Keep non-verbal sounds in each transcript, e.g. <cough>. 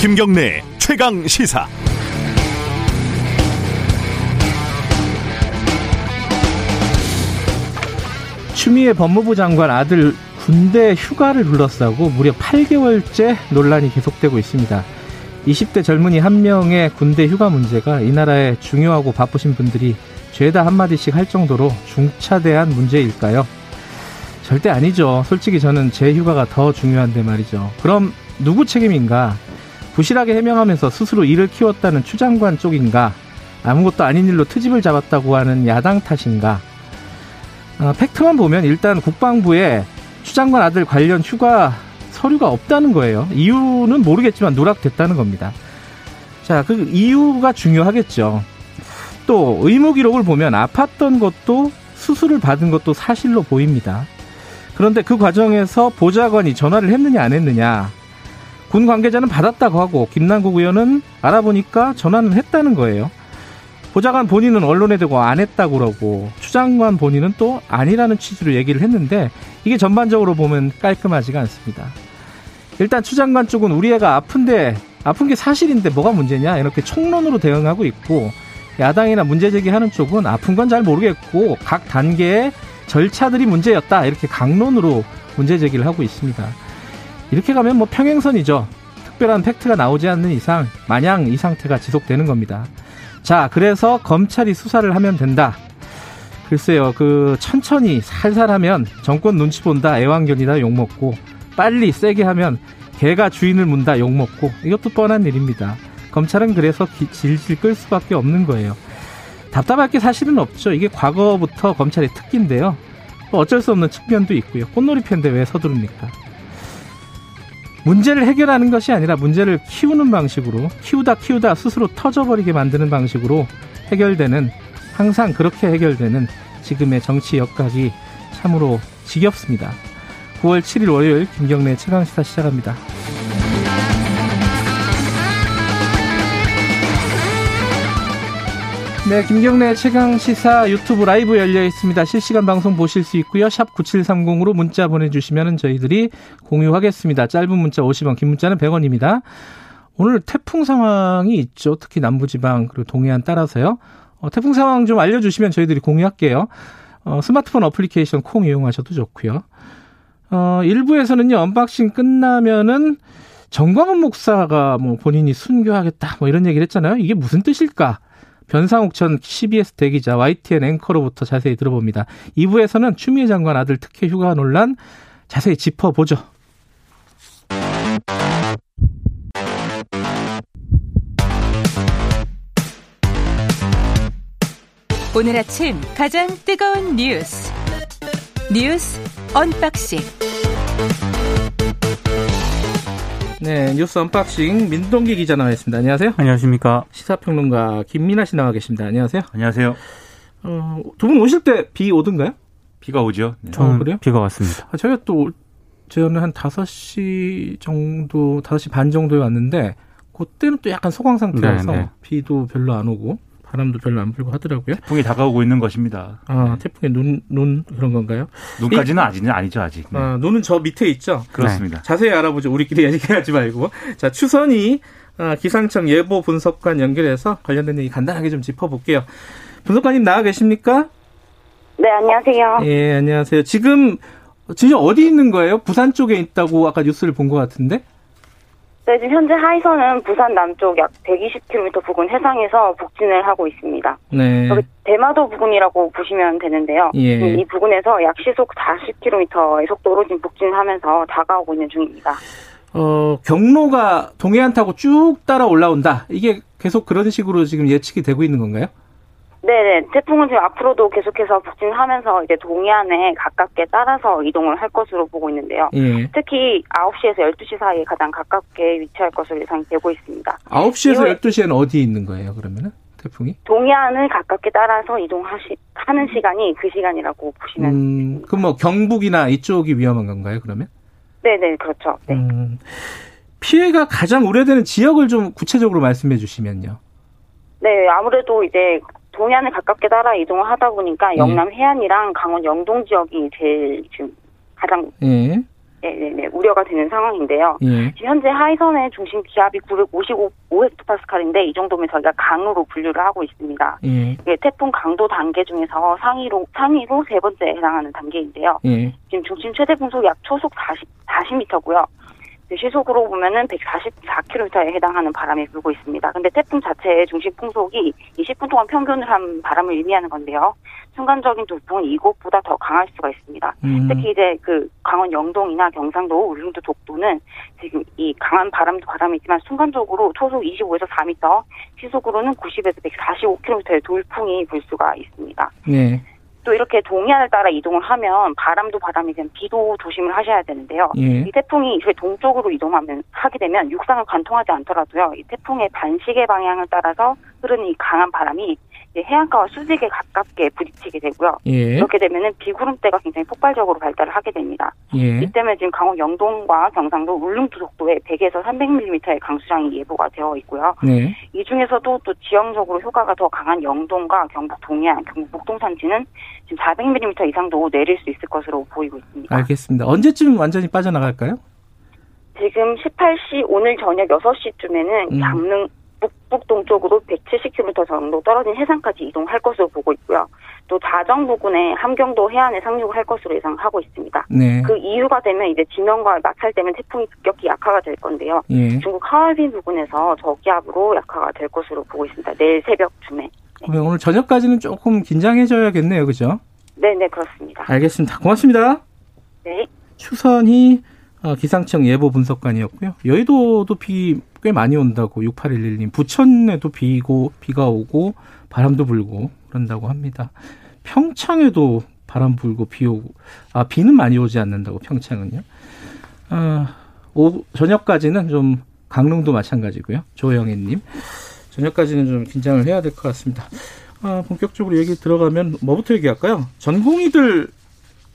김경래 최강 시사. 추미애 법무부 장관 아들 군대 휴가를 둘러싸고 무려 8개월째 논란이 계속되고 있습니다. 20대 젊은이 한 명의 군대 휴가 문제가 이 나라의 중요하고 바쁘신 분들이 죄다 한마디씩 할 정도로 중차대한 문제일까요? 절대 아니죠. 솔직히 저는 제 휴가가 더 중요한데 말이죠. 그럼 누구 책임인가? 부실하게 해명하면서 스스로 일을 키웠다는 추 장관 쪽인가? 아무것도 아닌 일로 트집을 잡았다고 하는 야당 탓인가? 어, 팩트만 보면 일단 국방부에 추 장관 아들 관련 휴가 서류가 없다는 거예요. 이유는 모르겠지만 누락됐다는 겁니다. 자, 그 이유가 중요하겠죠. 또 의무 기록을 보면 아팠던 것도 수술을 받은 것도 사실로 보입니다. 그런데 그 과정에서 보좌관이 전화를 했느냐 안 했느냐 군 관계자는 받았다고 하고 김남국 의원은 알아보니까 전화는 했다는 거예요. 보좌관 본인은 언론에 대고 안 했다고 그러고 추장관 본인은 또 아니라는 취지로 얘기를 했는데 이게 전반적으로 보면 깔끔하지가 않습니다. 일단 추장관 쪽은 우리 애가 아픈데 아픈 게 사실인데 뭐가 문제냐 이렇게 총론으로 대응하고 있고 야당이나 문제 제기하는 쪽은 아픈 건 잘 모르겠고 각 단계의 절차들이 문제였다 이렇게 강론으로 문제 제기를 하고 있습니다. 이렇게 가면 뭐 평행선이죠. 특별한 팩트가 나오지 않는 이상 마냥 이 상태가 지속되는 겁니다. 자, 그래서 검찰이 수사를 하면 된다. 글쎄요, 그 천천히 살살 하면 정권 눈치 본다, 애완견이다 욕 먹고 빨리 세게 하면 개가 주인을 문다 욕 먹고 이것도 뻔한 일입니다. 검찰은 그래서 질질 끌 수밖에 없는 거예요. 답답할 게 사실은 없죠. 이게 과거부터 검찰의 특기인데요. 어쩔 수 없는 측면도 있고요. 꽃놀이편인데 왜 서두릅니까? 문제를 해결하는 것이 아니라 문제를 키우는 방식으로 키우다 키우다 스스로 터져버리게 만드는 방식으로 해결되는 항상 그렇게 해결되는 지금의 정치 역학이 참으로 지겹습니다. 9월 7일 월요일 김경래 최강시사 시작합니다. 네, 김경래 최강 시사 유튜브 라이브 열려 있습니다. 실시간 방송 보실 수 있고요. 샵 9730으로 문자 보내주시면 저희들이 공유하겠습니다. 짧은 문자 50원, 긴 문자는 100원입니다. 오늘 태풍 상황이 있죠. 특히 남부지방 그리고 동해안 따라서요. 어, 태풍 상황 좀 알려주시면 저희들이 공유할게요. 어, 스마트폰 어플리케이션 콩 이용하셔도 좋고요. 어, 1부에서는요, unboxing 끝나면은 전광훈 목사가 뭐 본인이 순교하겠다 뭐 이런 얘기를 했잖아요. 이게 무슨 뜻일까? 변상욱 전 CBS 대기자 YTN 앵커로부터 자세히 들어봅니다. 2부에서는 추미애 장관 아들 특혜 휴가 논란 자세히 짚어보죠. 오늘 아침 가장 뜨거운 뉴스 뉴스 unboxing 네, 뉴스 unboxing 민동기 기자 나와 있습니다. 안녕하세요. 안녕하십니까. 시사평론가 김민하 씨 나와 계십니다. 안녕하세요. 안녕하세요. 어, 두 분 오실 때 비 오던가요? 비가 오죠. 네. 저는 어, 그래요? 비가 왔습니다. 아, 저희가 또 저는 한 5시 정도, 5시 반 정도에 왔는데 그때는 또 약간 소강 상태라서 네, 네. 비도 별로 안 오고 바람도 별로 안 불고 하더라고요. 태풍이 다가오고 있는 것입니다. 아, 태풍의 눈, 눈 그런 건가요? 눈까지는 아직은 아니죠, 아직. 네. 아, 눈은 저 밑에 있죠? 그렇습니다. 네. 자세히 알아보죠. 우리끼리 <laughs> 얘기하지 말고. 자, 추선이 아, 기상청 예보 분석관 연결해서 관련된 얘기 간단하게 좀 짚어볼게요. 분석관님 나와 계십니까? 네, 안녕하세요. 예, 안녕하세요. 지금 진짜 어디 있는 거예요? 부산 쪽에 있다고 아까 뉴스를 본 것 같은데? 네, 지금 현재 하이선은 부산 남쪽 약 120km 부근 해상에서 북진을 하고 있습니다. 네. 여기 대마도 부근이라고 보시면 되는데요. 예. 이 부근에서 약 시속 40km의 속도로 지금 북진하면서 다가오고 있는 중입니다. 어, 경로가 동해안 타고 쭉 따라 올라온다. 이게 계속 그런 식으로 지금 예측이 되고 있는 건가요? 네네. 태풍은 지금 앞으로도 계속해서 북진하면서 이제 동해안에 가깝게 따라서 이동을 할 것으로 보고 있는데요. 예. 특히 9시에서 12시 사이에 가장 가깝게 위치할 것으로 예상이 되고 있습니다. 9시에서 12시에는 어디 있는 거예요, 그러면은? 태풍이? 동해안을 가깝게 따라서 이동하시, 하는 시간이 그 시간이라고 보시면. 음, 그럼 뭐 경북이나 이쪽이 위험한 건가요, 그러면? 네네, 그렇죠. 네. 음, 피해가 가장 우려되는 지역을 좀 구체적으로 말씀해 주시면요. 네, 아무래도 이제 동해안을 가깝게 따라 이동을 하다 보니까 예. 영남 해안이랑 강원 영동 지역이 제일 지금 가장 예. 네 네 네 우려가 되는 상황인데요. 예. 지금 현재 하이선의 중심 기압이 955헥토파스칼인데 이 정도면 저희가 강으로 분류를 하고 있습니다. 예. 태풍 강도 단계 중에서 상위로 상위로 세 번째 해당하는 단계인데요. 예. 지금 중심 최대 풍속 약 초속 40 40m고요. 시속으로 보면은 144km에 해당하는 바람이 불고 있습니다. 근데 태풍 자체의 중심 풍속이 20분 동안 평균을 한 바람을 의미하는 건데요. 순간적인 돌풍은 이곳보다 더 강할 수가 있습니다. 음. 특히 이제 그 강원 영동이나 경상도, 울릉도, 독도는 지금 이 강한 바람도 바람이지만 순간적으로 초속 25에서 4m, 시속으로는 90에서 145km의 돌풍이 불 수가 있습니다. 예. 또 이렇게 동해안을 따라 이동을 하면 바람도 바람이든 비도 조심을 하셔야 되는데요. 예. 이 태풍이 이렇게 동쪽으로 이동하면 하게 되면 육상을 관통하지 않더라도요. 이 태풍의 반시계 방향을 따라서 흐르는 이 강한 바람이 해안가와 수직에 가깝게 부딪히게 되고요. 예. 이렇게 되면은 비구름대가 굉장히 폭발적으로 발달을 하게 됩니다. 예. 이 때문에 지금 강원 영동과 경상도 울릉도 속도에 100에서 300mm의 강수량이 예보가 되어 있고요. 네. 이 중에서도 또 지형적으로 효과가 더 강한 영동과 경북 동해안, 경북 목동 산지는 지금 400mm 이상도 내릴 수 있을 것으로 보이고 있습니다. 알겠습니다. 언제쯤 완전히 빠져나갈까요? 지금 18시 오늘 저녁 6시쯤에는 음. 강릉 북북 동쪽으로 170km 정도 떨어진 해상까지 이동할 것으로 보고 있고요. 또 자정 부근에 함경도 해안에 상륙을 할 것으로 예상하고 있습니다. 네. 그 이유가 되면 이제 지면과 마찰되면 태풍이 급격히 약화가 될 건데요. 예. 중국 하얼빈 부근에서 저기압으로 약화가 될 것으로 보고 있습니다. 내일 새벽쯤에. 그러면 오늘 저녁까지는 조금 긴장해져야겠네요. 그죠? 네네 그렇습니다. 알겠습니다. 고맙습니다. 네. 추선희 어, 기상청 예보 분석관이었고요. 여의도도 비 꽤 많이 온다고 6811님. 부천에도 비고 비가 오고 바람도 불고 그런다고 합니다. 평창에도 바람 불고 비 오고 아 비는 많이 오지 않는다고 평창은요. 아, 오, 저녁까지는 좀 강릉도 마찬가지고요. 조영애님 저녁까지는 좀 긴장을 해야 될 것 같습니다. 아, 본격적으로 얘기 들어가면 뭐부터 얘기할까요? 전공의들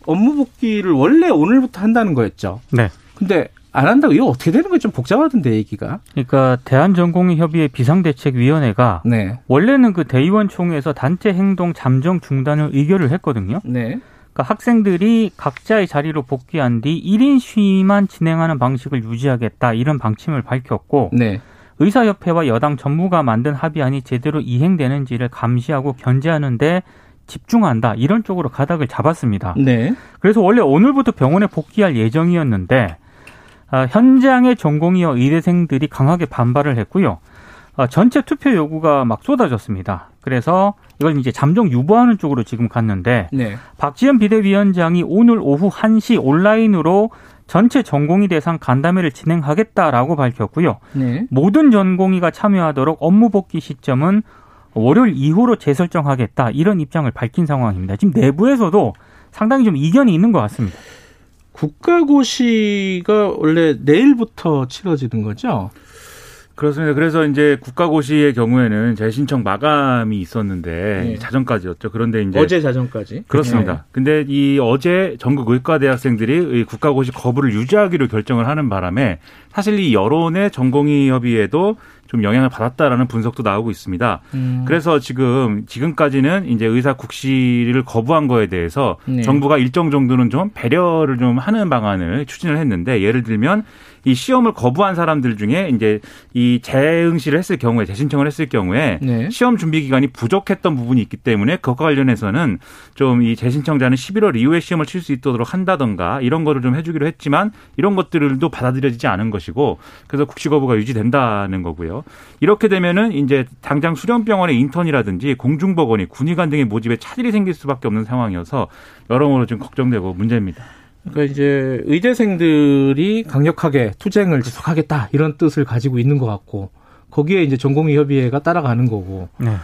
업무 복귀를 원래 오늘부터 한다는 거였죠. 네. 근데 안 한다고 이거 어떻게 되는 거좀 복잡하던데 얘기가. 그러니까 대한전공의협의회 비상대책위원회가 네. 원래는 그 대의원 총회에서 단체 행동 잠정 중단을 의결을 했거든요. 네. 그러니까 학생들이 각자의 자리로 복귀한 뒤 1인 시위만 진행하는 방식을 유지하겠다 이런 방침을 밝혔고 네. 의사협회와 여당 전무가 만든 합의안이 제대로 이행되는지를 감시하고 견제하는데 집중한다 이런 쪽으로 가닥을 잡았습니다. 네. 그래서 원래 오늘부터 병원에 복귀할 예정이었는데 아, 현장의 전공의와 의대생들이 강하게 반발을 했고요. 아, 전체 투표 요구가 막 쏟아졌습니다. 그래서 이걸 이제 잠정 유보하는 쪽으로 지금 갔는데 네. 박지원 비대위원장이 오늘 오후 1시 온라인으로 전체 전공의 대상 간담회를 진행하겠다라고 밝혔고요. 네. 모든 전공의가 참여하도록 업무 복귀 시점은 월요일 이후로 재설정하겠다 이런 입장을 밝힌 상황입니다. 지금 내부에서도 상당히 좀 이견이 있는 것 같습니다. 국가고시가 원래 내일부터 치러지는 거죠? 그렇습니다. 그래서 이제 국가고시의 경우에는 재신청 마감이 있었는데 네. 자정까지였죠. 그런데 이제 어제 자정까지. 그렇습니다. 근데 이 어제 전국 의과 대학생들이 이 국가고시 거부를 유지하기로 결정을 하는 바람에 사실 이 여론의 전공의 협의에도 좀 영향을 받았다라는 분석도 나오고 있습니다. 음. 그래서 지금 지금까지는 이제 의사 국시를 거부한 거에 대해서 네. 정부가 일정 정도는 좀 배려를 좀 하는 방안을 추진을 했는데 예를 들면 이 시험을 거부한 사람들 중에 이제 이 재응시를 했을 경우에 재신청을 했을 경우에 네. 시험 준비 기간이 부족했던 부분이 있기 때문에 그것과 관련해서는 좀 이 재신청자는 11월 이후에 시험을 칠 수 있도록 한다던가 이런 거를 좀 해주기로 했지만 이런 것들도 받아들여지지 않은 것이고 그래서 국시 거부가 유지된다는 거고요. 이렇게 되면은 이제 당장 수련병원의 인턴이라든지 공중보건이 군의관 등의 모집에 차질이 생길 수밖에 없는 상황이어서 여러모로 좀 걱정되고 문제입니다. 그러니까 이제 의대생들이 강력하게 투쟁을 지속하겠다 이런 뜻을 가지고 있는 것 같고 거기에 이제 전공의협의회가 따라가는 거고 네.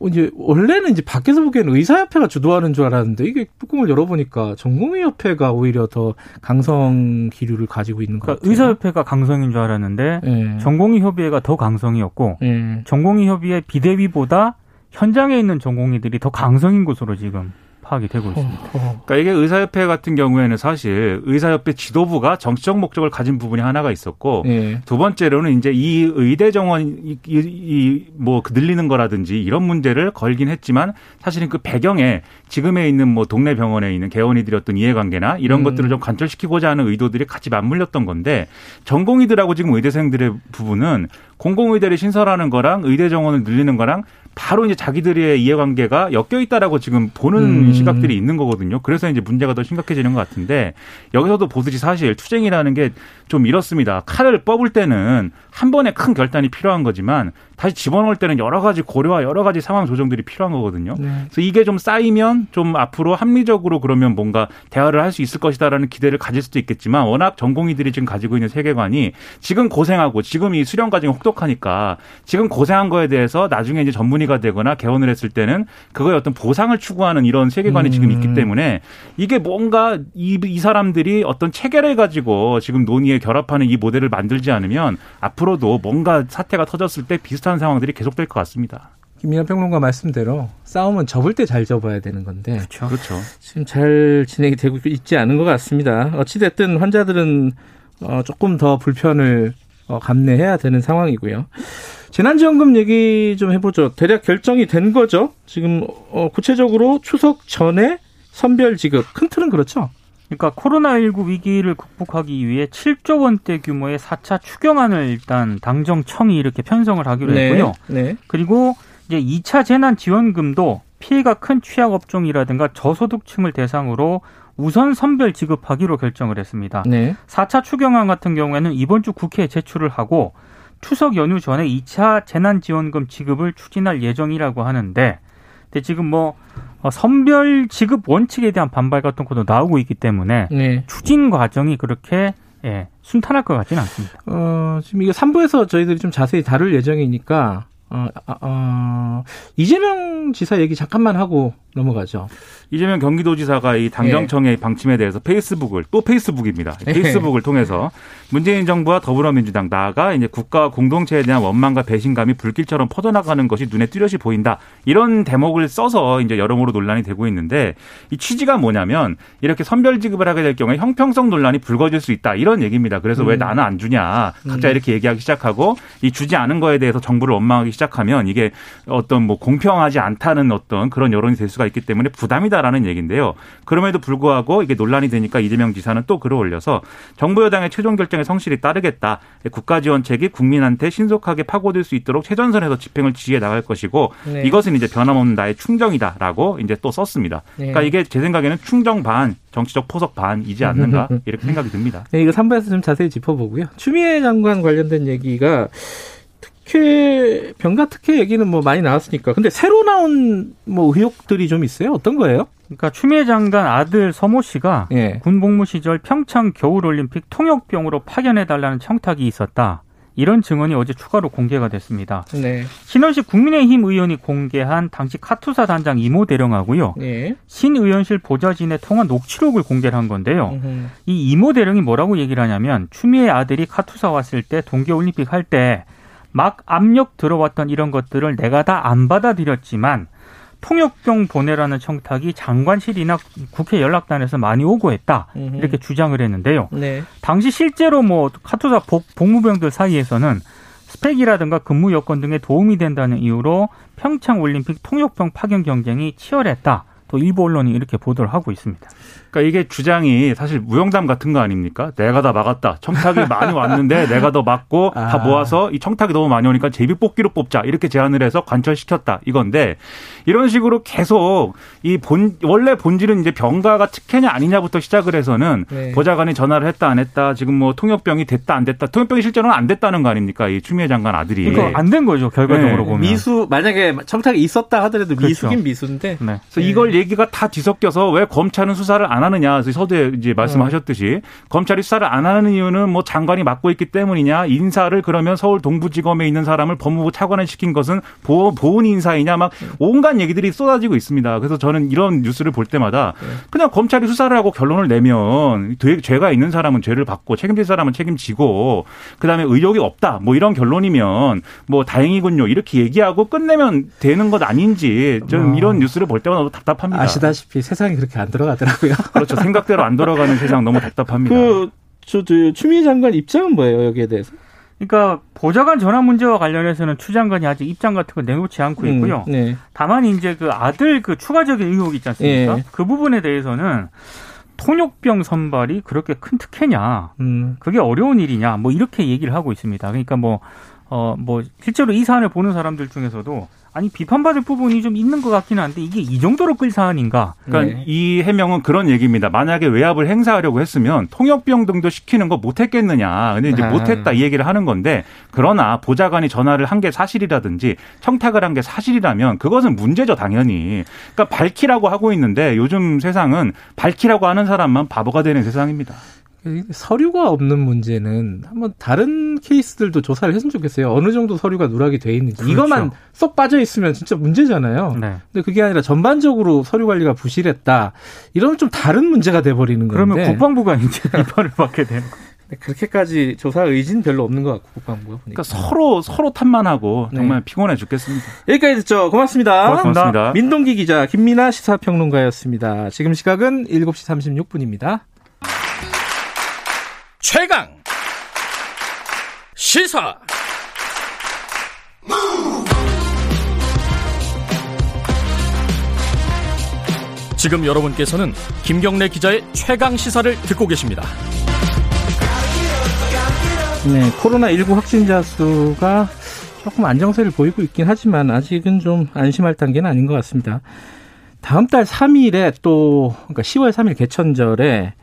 어, 이제 원래는 이제 밖에서 보기에는 의사협회가 주도하는 줄 알았는데 이게 뚜껑을 열어보니까 전공의협회가 오히려 더 강성 기류를 가지고 있는 것 그러니까 같아요. 의사협회가 강성인 줄 알았는데 예. 전공의협의회가 더 강성이었고 예. 전공의협의회 비대위보다 현장에 있는 전공의들이 더 강성인 것으로 지금 파악이 되고 있습니다. 그러니까 이게 의사협회 같은 경우에는 사실 의사협회 지도부가 정치적 목적을 가진 부분이 하나가 있었고 예. 두 번째로는 이제 이 의대 정원 이뭐 그 늘리는 거라든지 이런 문제를 걸긴 했지만 사실은 그 배경에 지금에 있는 뭐 동네 병원에 있는 개원이들이 어떤 이해관계나 이런 음. 것들을 좀 관철시키고자 하는 의도들이 같이 맞물렸던 건데 전공의들하고 지금 의대생들의 부분은 공공의대를 신설하는 거랑 의대 정원을 늘리는 거랑 바로 이제 자기들의 이해관계가 엮여 있다라고 지금 보는 음. 시각들이 있는 거거든요. 그래서 이제 문제가 더 심각해지는 것 같은데 여기서도 보듯이 사실 투쟁이라는 게 좀 이렇습니다. 칼을 뽑을 때는 한 번에 큰 결단이 필요한 거지만 다시 집어넣을 때는 여러 가지 고려와 여러 가지 상황 조정들이 필요한 거거든요. 네. 그래서 이게 좀 쌓이면 좀 앞으로 합리적으로 그러면 뭔가 대화를 할 수 있을 것이다라는 기대를 가질 수도 있겠지만 워낙 전공의들이 지금 가지고 있는 세계관이 지금 고생하고 지금 이 수련 과정이 혹독하니까 지금 고생한 거에 대해서 나중에 이제 전문의가 되거나 개원을 했을 때는 그거에 어떤 보상을 추구하는 이런 세계관이 음. 지금 있기 때문에 이게 뭔가 이, 이 사람들이 어떤 체계를 가지고 지금 논의에 결합하는 이 모델을 만들지 않으면 앞으로도 뭔가 사태가 터졌을 때 비슷한 상황들이 계속될 것 같습니다. 김민하 평론가 말씀대로 싸움은 접을 때 잘 접어야 되는 건데 그렇죠. 그렇죠. 지금 잘 진행이 되고 있지 않은 것 같습니다. 어찌 됐든 환자들은 어, 조금 더 불편을 어, 감내해야 되는 상황이고요. 재난지원금 얘기 좀 해보죠. 대략 결정이 된 거죠. 지금 어, 구체적으로 추석 전에 선별 지급 큰 틀은 그렇죠. 그러니까 코로나19 위기를 극복하기 위해 7조 원대 규모의 4차 추경안을 일단 당정청이 이렇게 편성을 하기로 했고요. 네. 그리고 이제 2차 재난 지원금도 피해가 큰 취약 업종이라든가 저소득층을 대상으로 우선 선별 지급하기로 결정을 했습니다. 네. 4차 추경안 같은 경우에는 이번 주 국회에 제출을 하고 추석 연휴 전에 2차 재난지원금 지급을 추진할 예정이라고 하는데 근데 지금 뭐 어, 선별 지급 원칙에 대한 반발 같은 것도 나오고 있기 때문에 네. 추진 과정이 그렇게 예, 순탄할 것 같지는 않습니다. 어, 지금 이거 3부에서 저희들이 좀 자세히 다룰 예정이니까 어, 아, 어, 이재명 지사 얘기 잠깐만 하고 넘어가죠. 이재명 경기도지사가 이 당정청의 방침에 대해서 페이스북을 또 페이스북입니다. 예. 페이스북을 통해서 문재인 정부와 더불어민주당 나아가 이제 국가 공동체에 대한 원망과 배신감이 불길처럼 퍼져나가는 것이 눈에 뚜렷이 보인다. 이런 대목을 써서 이제 여러모로 논란이 되고 있는데 이 취지가 뭐냐면 이렇게 선별 지급을 하게 될 경우에 형평성 논란이 불거질 수 있다. 이런 얘기입니다. 그래서 왜 음. 나는 안 주냐. 각자 이렇게 얘기하기 시작하고 이 주지 않은 거에 대해서 정부를 원망하기 시작하면 이게 어떤 뭐 공평하지 않다는 어떤 그런 여론이 될 수가 있기 때문에 부담이다 라는 얘기인데요. 그럼에도 불구하고 이게 논란이 되니까 이재명 지사는 또 글을 올려서 정부 여당의 최종 결정에 성실히 따르겠다. 국가 지원책이 국민한테 신속하게 파고들 수 있도록 최전선에서 집행을 지휘해 나갈 것이고 네. 이것은 이제 변함없는 나의 충정이다라고 이제 또 썼습니다. 그러니까 네. 이게 제 생각에는 충정 반, 정치적 포석 반이지 않는가 <laughs> 이렇게 생각이 듭니다. 네, 이거 3부에서 좀 자세히 짚어보고요. 추미애 장관 관련된 얘기가 특혜, 병가 특혜 얘기는 뭐 많이 나왔으니까. 근데 새로 나온 뭐 의혹들이 좀 있어요? 어떤 거예요? 그러니까 추미애 장관 아들 서모 씨가 예. 군 복무 시절 평창 겨울올림픽 통역병으로 파견해 달라는 청탁이 있었다. 이런 증언이 어제 추가로 공개가 됐습니다. 네. 신원식 국민의힘 의원이 공개한 당시 카투사 단장 이모 대령하고요. 네. 신 의원실 보좌진의 통화 녹취록을 공개를 한 건데요. 음흠. 이 이모 대령이 뭐라고 얘기를 하냐면 추미애 아들이 카투사 왔을 때 동계올림픽 할 때 막 압력 들어왔던 이런 것들을 내가 다 안 받아들였지만 통역병 보내라는 청탁이 장관실이나 국회 연락단에서 많이 오고 했다. 음흠. 이렇게 주장을 했는데요. 네. 당시 실제로 뭐 카투사 복, 복무병들 사이에서는 스펙이라든가 근무 여건 등에 도움이 된다는 이유로 평창 올림픽 통역병 파견 경쟁이 치열했다. 또 일부 언론이 이렇게 보도를 하고 있습니다. 그러니까 이게 주장이 사실 무용담 같은 거 아닙니까? 내가 다 막았다. 청탁이 <laughs> 많이 왔는데 내가 더 막고 다 아. 모아서 이 청탁이 너무 많이 오니까 제비 뽑기로 뽑자. 이렇게 제안을 해서 관철시켰다. 이건데 이런 식으로 계속 이 본 원래 본질은 이제 병가가 특혜냐 아니냐부터 시작을 해서는 네. 보좌관이 전화를 했다 안 했다. 지금 뭐 통역병이 됐다 안 됐다. 통역병이 실제로는 안 됐다는 거 아닙니까? 이 추미애 장관 아들이. 그러니까 안된 거죠 결과적으로 네. 보면. 미수, 만약에 청탁이 있었다 하더라도 그렇죠. 미수긴 미수인데. 네. 그래서 이걸 얘기가 다 뒤섞여서 왜 검찰은 수사를 안 하느냐. 서두에 이제 말씀하셨듯이 검찰이 수사를 안 하는 이유는 뭐 장관이 맡고 있기 때문이냐. 인사를 그러면 서울 동부지검에 있는 사람을 법무부 차관을 시킨 것은 보, 보훈 인사이냐. 막 온갖 얘기들이 쏟아지고 있습니다. 그래서 저는 이런 뉴스를 볼 때마다 그냥 검찰이 수사를 하고 결론을 내면 죄- 죄가 있는 사람은 죄를 받고 책임질 사람은 책임지고 그다음에 의혹이 없다. 뭐 이런 결론이면 뭐 다행이군요. 이렇게 얘기하고 끝내면 되는 것 아닌지 저는 어. 이런 뉴스를 볼 때마다 답답합니다. 답답합니다. 아시다시피 세상이 그렇게 안 돌아가더라고요. <laughs> 그렇죠. 생각대로 안 돌아가는 세상 너무 답답합니다. 그, 저, 저, 추미애 장관 입장은 뭐예요, 여기에 대해서? 그러니까 보좌관 전환 문제와 관련해서는 추 장관이 아직 입장 같은 거 내놓지 않고 있고요. 음, 네. 다만 이제 그 아들 그 추가적인 의혹 있지 않습니까? 예. 그 부분에 대해서는 통역병 선발이 그렇게 큰 특혜냐? 음, 그게 어려운 일이냐? 뭐 이렇게 얘기를 하고 있습니다. 그러니까 뭐 어, 뭐, 실제로 이 사안을 보는 사람들 중에서도, 아니, 비판받을 부분이 좀 있는 것 같기는 한데, 이게 이 정도로 끌 사안인가? 그러니까 네. 이 해명은 그런 얘기입니다. 만약에 외압을 행사하려고 했으면 통역병 등도 시키는 거 못했겠느냐. 근데 이제 아. 못했다 이 얘기를 하는 건데 그러나 보좌관이 전화를 한 게 사실이라든지 청탁을 한 게 사실이라면 그것은 문제죠 당연히. 그러니까 밝히라고 하고 있는데 요즘 세상은 밝히라고 하는 사람만 바보가 되는 세상입니다. 서류가 없는 문제는 한번 다른 케이스들도 조사를 했으면 좋겠어요. 어느 정도 서류가 누락이 돼 있는지. 그렇죠. 이것만 쏙 빠져 있으면 진짜 문제잖아요. 네. 근데 그게 아니라 전반적으로 서류 관리가 부실했다. 이러면 좀 다른 문제가 돼 버리는 건데. 그러면 국방부가 이제 <laughs> 비판을 받게 되는 거. 네, 그렇게까지 조사 의지는 별로 없는 것 같고 국방부가 보니까. 그러니까 서로 서로 탓만하고 네. 정말 피곤해 죽겠습니다. 여기까지 듣죠. 고맙습니다. 고맙습니다. 민동기 기자, 김민아 시사평론가였습니다. 지금 시각은 7시 36분입니다. 최강 시사 지금 여러분께서는 김경래 기자의 최강 시사를 듣고 계십니다. 네, 코로나19 확진자 수가 조금 안정세를 보이고 있긴 하지만 아직은 좀 안심할 단계는 아닌 것 같습니다. 다음 달 3일에 또, 그러니까 10월 3일 개천절에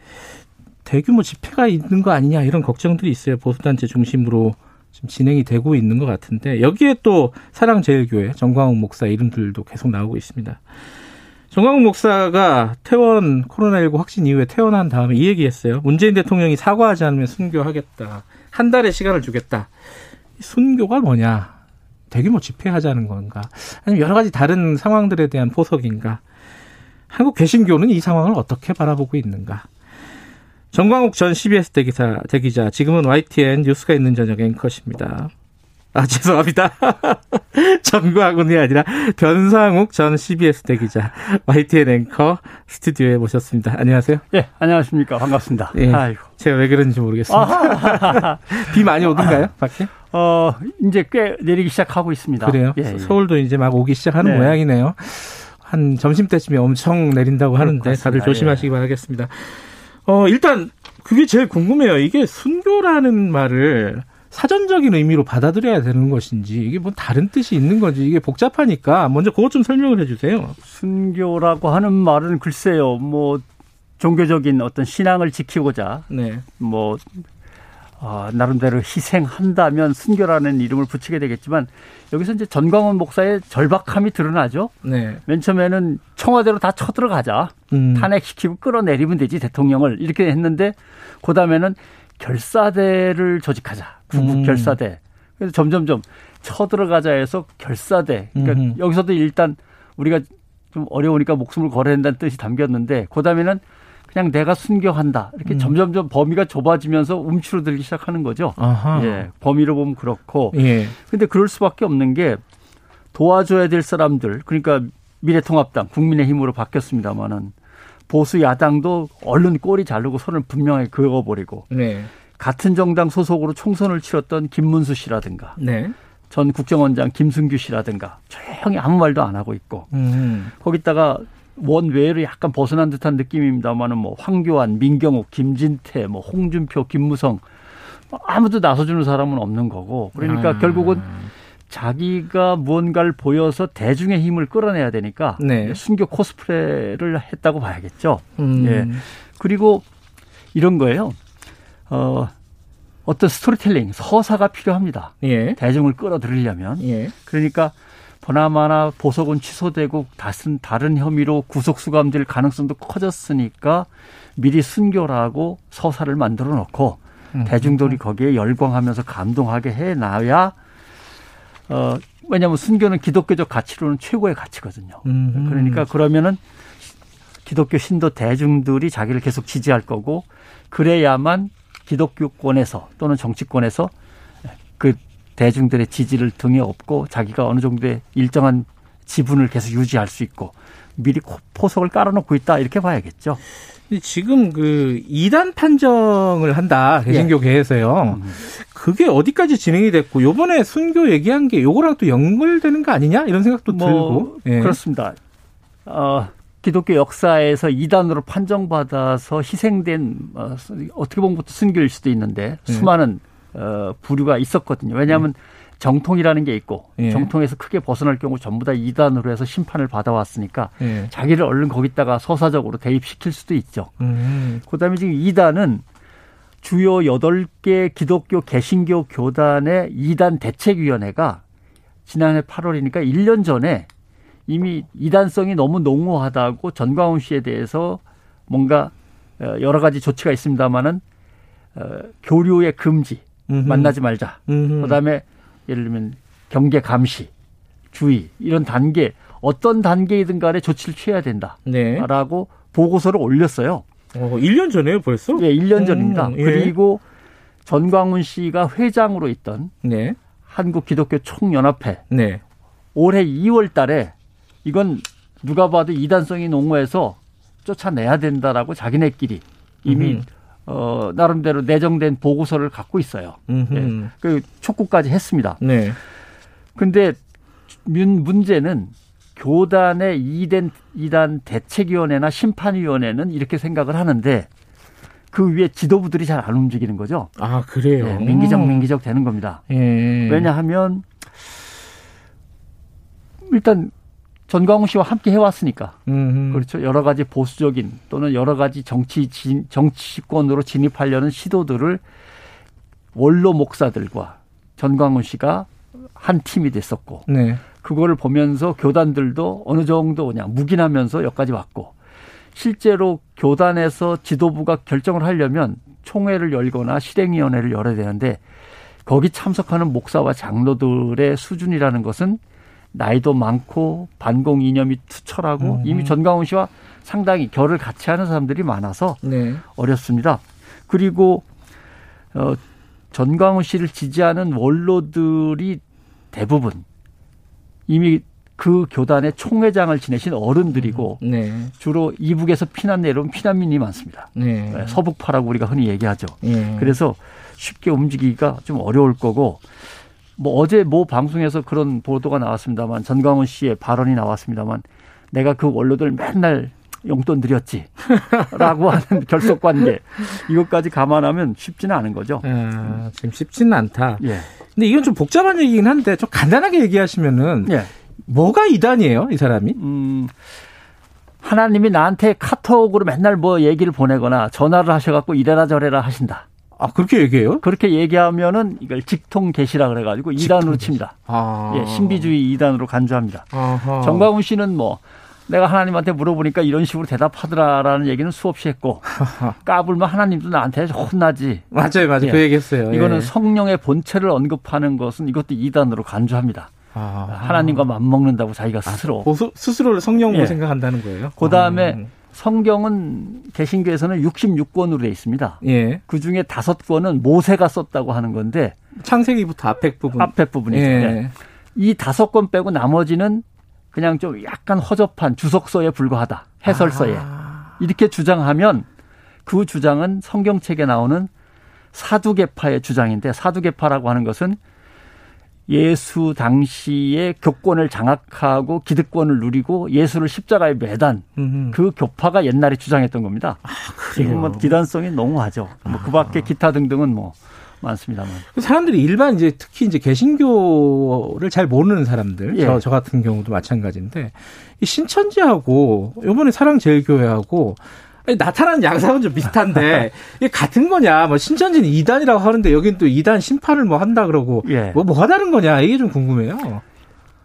대규모 집회가 있는 거 아니냐 이런 걱정들이 있어요. 보수단체 중심으로 지금 진행이 되고 있는 것 같은데 여기에 또 사랑제일교회 정광욱 목사 이름들도 계속 나오고 있습니다. 정광욱 목사가 퇴원 코로나19 확진 이후에 퇴원한 다음에 이 얘기했어요. 문재인 대통령이 사과하지 않으면 순교하겠다. 한 달의 시간을 주겠다. 이 순교가 뭐냐? 대규모 집회하자는 건가? 아니면 여러 가지 다른 상황들에 대한 포석인가? 한국 개신교는 이 상황을 어떻게 바라보고 있는가? 정광욱 전 CBS 대기사, 대기자, 지금은 YTN 뉴스가 있는 저녁 앵커십니다. 아, <laughs> 죄송합니다. <laughs> 정광훈이 아니라 변상욱 전 CBS 대기자, YTN 앵커 스튜디오에 모셨습니다. 안녕하세요. 예, 안녕하십니까. 반갑습니다. 예. 아이고. 제가 왜 그런지 모르겠습니다. <laughs> 비 많이 오던가요, 밖에? 어, 이제 꽤 내리기 시작하고 있습니다. 그래요? 예, 예. 서울도 이제 막 오기 시작하는 네. 모양이네요. 한 점심 때쯤에 엄청 내린다고 하는데 그렇습니다. 다들 조심하시기 바라겠습니다. 어, 일단 그게 제일 궁금해요. 이게 순교라는 말을 사전적인 의미로 받아들여야 되는 것인지 이게 뭐 다른 뜻이 있는 건지 이게 복잡하니까 먼저 그것 좀 설명을 해주세요. 순교라고 하는 말은 글쎄요, 뭐, 종교적인 어떤 신앙을 지키고자, 네. 뭐, 어, 나름대로 희생한다면 순교라는 이름을 붙이게 되겠지만, 여기서 이제 전광훈 목사의 절박함이 드러나죠. 네. 맨 처음에는 청와대로 다 쳐들어가자. 음. 탄핵시키고 끌어내리면 되지 대통령을 이렇게 했는데 그다음에는 결사대를 조직하자 구국 음. 결사대 그래서 점점점 쳐들어가자 해서 결사대 그러니까 음흠. 여기서도 일단 우리가 좀 어려우니까 목숨을 걸어야 된다는 뜻이 담겼는데 그다음에는 그냥 내가 순교한다 이렇게 음. 점점점 범위가 좁아지면서 움츠러들기 시작하는 거죠. 아하. 예, 범위로 보면 그렇고 예. 근데 그럴 수밖에 없는 게 도와줘야 될 사람들 그러니까 미래통합당 국민의힘으로 바뀌었습니다마는 보수 야당도 얼른 꼬리 자르고 손을 분명히 그어버리고 네. 같은 정당 소속으로 총선을 치렀던 김문수 씨라든가 네. 전 국정원장 김승규 씨라든가 조용히 아무 말도 안 하고 있고 음. 거기다가 원외로 약간 벗어난 듯한 느낌입니다만은 뭐 황교안, 민경욱, 김진태, 뭐 홍준표, 김무성 뭐 아무도 나서주는 사람은 없는 거고 그러니까 아. 결국은 자기가 무언가를 보여서 대중의 힘을 끌어내야 되니까 네. 순교 코스프레를 했다고 봐야겠죠. 음. 예. 그리고 이런 거예요. 어, 어떤 스토리텔링, 서사가 필요합니다. 예. 대중을 끌어들이려면. 예. 그러니까 보나마나 보석은 취소되고 다른 다른 혐의로 구속 수감될 가능성도 커졌으니까 미리 순교라고 서사를 만들어 놓고 음. 대중들이 거기에 열광하면서 감동하게 해 놔야 어 왜냐하면 순교는 기독교적 가치로는 최고의 가치거든요. 음. 그러니까 그러면은 기독교 신도 대중들이 자기를 계속 지지할 거고 그래야만 기독교권에서 또는 정치권에서 그 대중들의 지지를 등에 업고 자기가 어느 정도의 일정한 지분을 계속 유지할 수 있고 미리 포석을 깔아놓고 있다 이렇게 봐야겠죠. 지금 그 이단 판정을 한다 개신교계에서요. 예. 그게 어디까지 진행이 됐고 요번에 순교 얘기한 게 요거랑 또 연결되는 거 아니냐 이런 생각도 뭐, 들고 예. 그렇습니다. 어, 기독교 역사에서 이단으로 판정받아서 희생된 어, 어떻게 보면 순교일 수도 있는데 예. 수많은 어, 부류가 있었거든요. 왜냐하면 예. 정통이라는 게 있고 예. 정통에서 크게 벗어날 경우 전부 다 이단으로 해서 심판을 받아왔으니까 예. 자기를 얼른 거기다가 서사적으로 대입시킬 수도 있죠. 음. 그다음에 지금 이단은 주요 여덟 개 기독교 개신교 교단의 이단 대책위원회가 지난해 8월이니까 1년 전에 이미 이단성이 너무 농후하다고 전광훈 씨에 대해서 뭔가 어, 여러 가지 조치가 있습니다마는 어, 교류의 금지, 음흠. 만나지 말자. 음흠. 그다음에 예를 들면 경계 감시, 주의 이런 단계 어떤 단계이든 간에 조치를 취해야 된다라고 네. 보고서를 올렸어요. 어, 1년 전에요, 벌써? 네, 1년 전입니다. 음, 예. 그리고 전광훈 씨가 회장으로 있던 네. 한국 기독교 총연합회 네. 올해 2월 달에 이건 누가 봐도 이단성이 농후해서 쫓아내야 된다라고 자기네끼리 이미 음. 어, 나름대로 내정된 보고서를 갖고 있어요. 예. 그 촉구까지 했습니다. 네. 근데 문제는 교단의 이단, 이단 대책위원회나 심판위원회는 이렇게 생각을 하는데 그 위에 지도부들이 잘 안 움직이는 거죠. 아, 그래요? 네, 민기적, 민기적 되는 겁니다. 예. 왜냐하면 일단 전광훈 씨와 함께 해왔으니까 음흠. 그렇죠 여러 가지 보수적인 또는 여러 가지 정치 정치권으로 진입하려는 시도들을 원로 목사들과 전광훈 씨가 한 팀이 됐었고 네. 그거를 보면서 교단들도 어느 정도 그냥 묵인하면서 여기까지 왔고 실제로 교단에서 지도부가 결정을 하려면 총회를 열거나 실행위원회를 열어야 되는데 거기 참석하는 목사와 장로들의 수준이라는 것은 나이도 많고 반공 이념이 투철하고 음. 이미 전광훈 씨와 상당히 결을 같이 하는 사람들이 많아서 네. 어렵습니다. 그리고 어 전광훈 씨를 지지하는 원로들이 대부분 이미 그 교단의 총회장을 지내신 어른들이고 음. 네. 주로 이북에서 피난 내려온 피난민이 많습니다. 네. 네 서북파라고 우리가 흔히 얘기하죠. 네. 그래서 쉽게 움직이기가 좀 어려울 거고 뭐 어제 모 방송에서 그런 보도가 나왔습니다만 전광훈 씨의 발언이 나왔습니다만 내가 그 원로들 맨날 용돈 드렸지. <laughs> 라고 하는 결속 관계. 이것까지 감안하면 쉽지는 않은 거죠. 아, 지금 쉽지는 않다. 예. 근데 이건 좀 복잡한 얘기긴 한데 좀 간단하게 얘기하시면은 예. 뭐가 이단이에요, 이 사람이? 음, 하나님이 나한테 카톡으로 맨날 뭐 얘기를 보내거나 전화를 하셔갖고 이래라 저래라 하신다. 아 그렇게 얘기해요? 그렇게 얘기하면은 이걸 직통 계시라 그래가지고 이단으로 칩니다. 아. 예, 신비주의 이단으로 간주합니다. 아하. 정광훈 씨는 뭐 내가 하나님한테 물어보니까 이런 식으로 대답하더라라는 얘기는 수없이 했고 까불면 하나님도 나한테 혼나지. 맞아요, 맞아요. 예. 그 얘기했어요. 이거는 예. 성령의 본체를 언급하는 것은 이것도 이단으로 간주합니다. 아. 하나님과 맞먹는다고 자기가 스스로 아, 스스로를 성령으로 예. 생각한다는 거예요. 그 다음에 음. 성경은 개신교에서는 66권으로 돼 있습니다. 예. 그 중에 다섯 권은 모세가 썼다고 하는 건데 창세기부터 앞에 부분 앞에 부분이죠. 예. 네. 이 다섯 권 빼고 나머지는 그냥 좀 약간 허접한 주석서에 불과하다. 해설서에. 아. 이렇게 주장하면 그 주장은 성경책에 나오는 사두개파의 주장인데 사두개파라고 하는 것은 예수 당시에 교권을 장악하고 기득권을 누리고 예수를 십자가에 매단 음흠. 그 교파가 옛날에 주장했던 겁니다. 아, 지금 뭐 기단성이 농후하죠. 아. 뭐그 밖에 기타 등등은 뭐 많습니다만. 사람들이 일반 이제 특히 이제 개신교를 잘 모르는 사람들, 예. 저, 저 같은 경우도 마찬가지인데 이 신천지하고 요번에 사랑제일교회하고 나타나는 양상은 좀 비슷한데 <laughs> 이게 같은 거냐? 뭐 신천지는 이단이라고 하는데 여긴 또 이단 심판을 뭐 한다 그러고 예. 뭐 뭐가 다른 거냐? 이게 좀 궁금해요.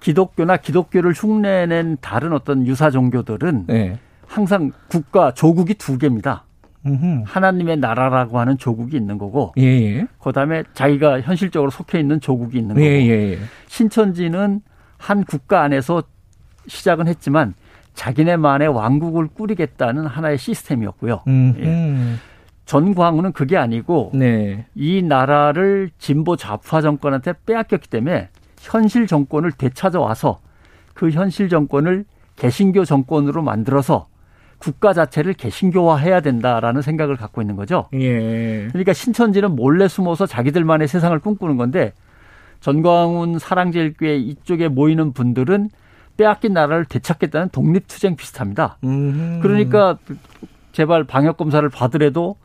기독교나 기독교를 흉내낸 다른 어떤 유사 종교들은 네. 항상 국가 조국이 두 개입니다. 음흠. 하나님의 나라라고 하는 조국이 있는 거고, 예, 예. 그다음에 자기가 현실적으로 속해 있는 조국이 있는 예, 거고, 예, 예. 신천지는 한 국가 안에서 시작은 했지만 자기네만의 왕국을 꾸리겠다는 하나의 시스템이었고요. 예. 전광훈은 그게 아니고 네. 이 나라를 진보 좌파 정권한테 빼앗겼기 때문에 현실 정권을 되찾아와서 그 현실 정권을 개신교 정권으로 만들어서 국가 자체를 개신교화해야 된다라는 생각을 갖고 있는 거죠. 예. 그러니까 신천지는 몰래 숨어서 자기들만의 세상을 꿈꾸는 건데 전광훈 사랑제일교회 이쪽에 모이는 분들은 빼앗긴 나라를 되찾겠다는 독립투쟁 비슷합니다. 음. 그러니까 제발 방역 검사를 받으래도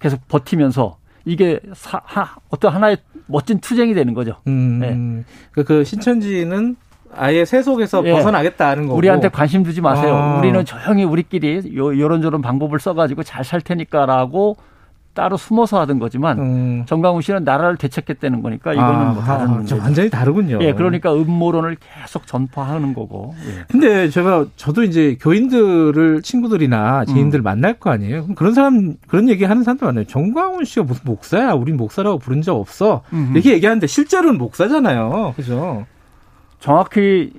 계속 버티면서 이게 사, 하, 어떤 하나의 멋진 투쟁이 되는 거죠. 음. 네. 그, 그 신천지는 아예 세속에서 예. 벗어나겠다는 거고. 우리한테 관심 두지 마세요. 아. 우리는 조용히 우리끼리 요, 요런저런 방법을 써가지고 잘 살 테니까라고 따로 숨어서 하던 거지만 음. 정강훈 씨는 나라를 되찾겠다는 거니까 이거는 아, 뭐 다른 문제. 완전히 다르군요. 예, 그러니까 음모론을 계속 전파하는 거고. 예. 근데 제가 저도 이제 교인들을 친구들이나 지인들 음. 만날 거 아니에요. 그럼 그런 사람 그런 얘기 하는 사람도 많아요. 정광훈 씨가 무슨 목사야? 우린 목사라고 부른 적 없어. 음흠. 이렇게 얘기하는데 실제로는 목사잖아요. 그죠? 정확히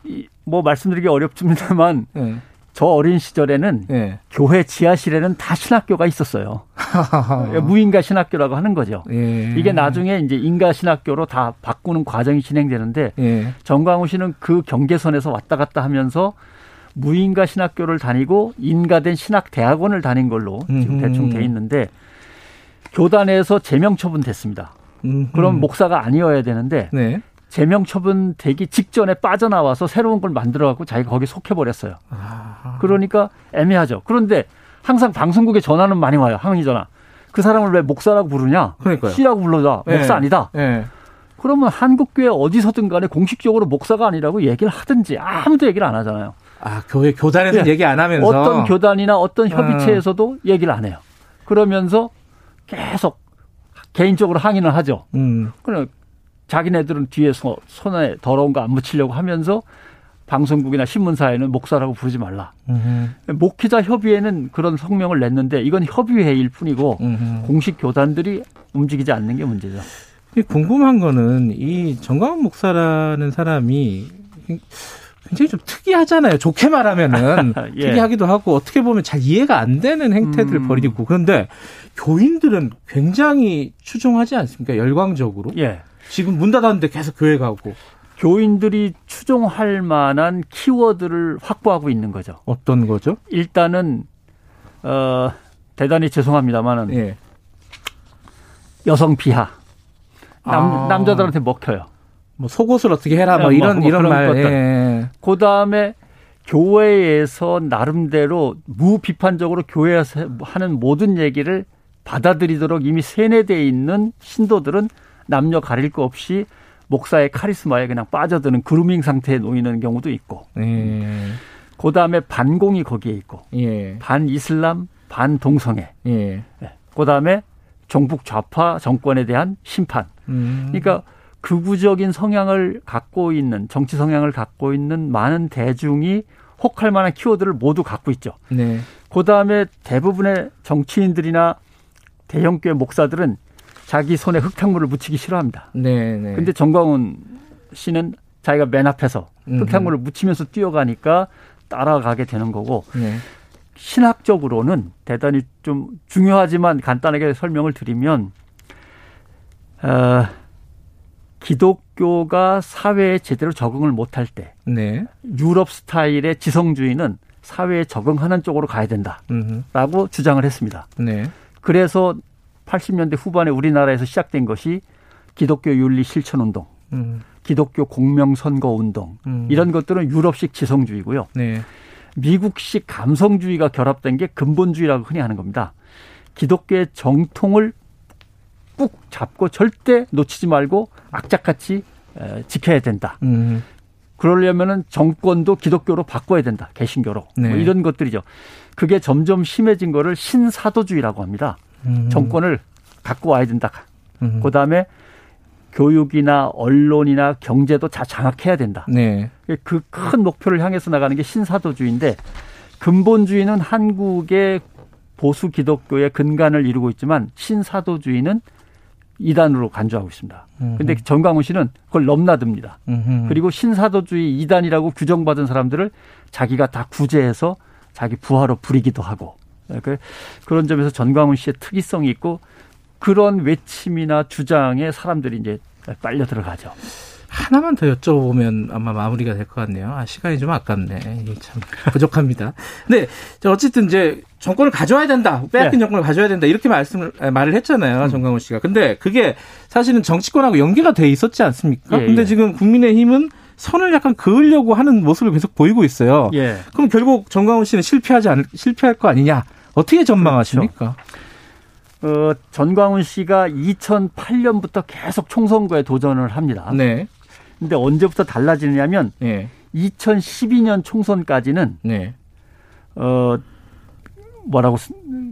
뭐 말씀드리기 어렵습니다만 네. 저 어린 시절에는 네. 교회 지하실에는 다 신학교가 있었어요. <laughs> 무인가 신학교라고 하는 거죠. 예. 이게 나중에 이제 인가 신학교로 다 바꾸는 과정이 진행되는데 예. 정광우 씨는 그 경계선에서 왔다 갔다 하면서 무인가 신학교를 다니고 인가된 신학 대학원을 다닌 걸로 지금 대충 돼 있는데 교단에서 제명 처분됐습니다. 그럼 목사가 아니어야 되는데 네. 제명 처분되기 직전에 빠져나와서 새로운 걸 만들어 갖고 자기가 거기 속해 버렸어요. 아. 그러니까 애매하죠. 그런데 항상 방송국에 전화는 많이 와요. 항의 전화. 그 사람을 왜 목사라고 부르냐? 그러니까요. 씨라고 불러자. 네. 목사 아니다. 네. 그러면 한국교회 어디서든 간에 공식적으로 목사가 아니라고 얘기를 하든지 아무도 얘기를 안 하잖아요. 아, 교회 교단에서 네. 얘기 안 하면서 어떤 교단이나 어떤 협의체에서도 음. 얘기를 안 해요. 그러면서 계속 개인적으로 항의를 하죠. 음. 그럼 자기네들은 뒤에서 손에 더러운 거 안 묻히려고 하면서 방송국이나 신문사에는 목사라고 부르지 말라. 음흠. 목회자 협의회는 그런 성명을 냈는데 이건 협의회일 뿐이고 음흠. 공식 교단들이 움직이지 않는 게 문제죠. 궁금한 거는 이 정광훈 목사라는 사람이 굉장히 좀 특이하잖아요. 좋게 말하면은 <laughs> 예. 특이하기도 하고 어떻게 보면 잘 이해가 안 되는 행태들을 음. 벌이고 그런데 교인들은 굉장히 추종하지 않습니까? 열광적으로. 예. 지금 문 닫았는데 계속 교회 가고. 교인들이 추종할 만한 키워드를 확보하고 있는 거죠. 어떤 거죠? 일단은 어 대단히 죄송합니다만은 예. 여성 비하. 남, 아. 남자들한테 먹혀요. 뭐 속옷을 어떻게 해라 뭐, 뭐 이런 뭐 이런 말. 예. 그다음에 교회에서 나름대로 무비판적으로 교회에서 하는 모든 얘기를 받아들이도록 이미 세뇌돼 있는 신도들은 남녀 가릴 거 없이 목사의 카리스마에 그냥 빠져드는 그루밍 상태에 놓이는 경우도 있고. 예. 그 다음에 반공이 거기에 있고. 예. 반 이슬람, 반 동성애. 예. 예. 그 다음에 종북 좌파 정권에 대한 심판. 음. 그러니까 극우적인 성향을 갖고 있는 정치 성향을 갖고 있는 많은 대중이 혹할 만한 키워드를 모두 갖고 있죠. 네. 그 다음에 대부분의 정치인들이나 대형교회 목사들은 자기 손에 흙탕물을 묻히기 싫어합니다. 네, 네. 근데 정광훈 씨는 자기가 맨 앞에서 흙탕물을 묻히면서 뛰어가니까 따라가게 되는 거고 네. 신학적으로는 대단히 좀 중요하지만 간단하게 설명을 드리면 어, 기독교가 사회에 제대로 적응을 못할 때 네. 유럽 스타일의 지성주의는 사회에 적응하는 쪽으로 가야 된다라고 음흠. 주장을 했습니다. 네. 그래서 80년대 후반에 우리나라에서 시작된 것이 기독교 윤리 실천 운동, 음. 기독교 공명 선거 운동 음. 이런 것들은 유럽식 지성주의고요. 네. 미국식 감성주의가 결합된 게 근본주의라고 흔히 하는 겁니다. 기독교의 정통을 꾹 잡고 절대 놓치지 말고 악착같이 지켜야 된다. 음. 그러려면은 정권도 기독교로 바꿔야 된다. 개신교로. 뭐 네. 뭐 이런 것들이죠. 그게 점점 심해진 거를 신사도주의라고 합니다. 음. 정권을 갖고 와야 된다. 음. 그 다음에 교육이나 언론이나 경제도 다 장악해야 된다. 네. 그큰 목표를 향해서 나가는 게 신사도주의인데 근본주의는 한국의 보수 기독교의 근간을 이루고 있지만 신사도주의는 이단으로 간주하고 있습니다. 그런데 정광훈 씨는 그걸 넘나듭니다. 음흠. 그리고 신사도주의 이단이라고 규정받은 사람들을 자기가 다 구제해서 자기 부하로 부리기도 하고 네, 그, 그런 점에서 전광훈 씨의 특이성이 있고 그런 외침이나 주장에 사람들이 이제 빨려 들어가죠. 하나만 더 여쭤보면 아마 마무리가 될 것 같네요. 아, 시간이 좀 아깝네. 참 부족합니다. 근데 어쨌든 이제 정권을 가져와야 된다. 빼앗긴 네. 정권을 가져와야 된다. 이렇게 말씀을 말을 했잖아요. 음. 정강훈 씨가. 근데 그게 사실은 정치권하고 연계가 돼 있었지 않습니까? 예, 근데 예. 지금 국민의힘은 선을 약간 그으려고 하는 모습을 계속 보이고 있어요. 예. 그럼 결국 정강훈 씨는 실패하지 않을 실패할 거 아니냐? 어떻게 전망하십니까? 그렇죠. 어, 전광훈 씨가 2008년부터 계속 총선거에 도전을 합니다. 네. 근데 언제부터 달라지느냐면 네. 2012년 총선까지는 네. 어 뭐라고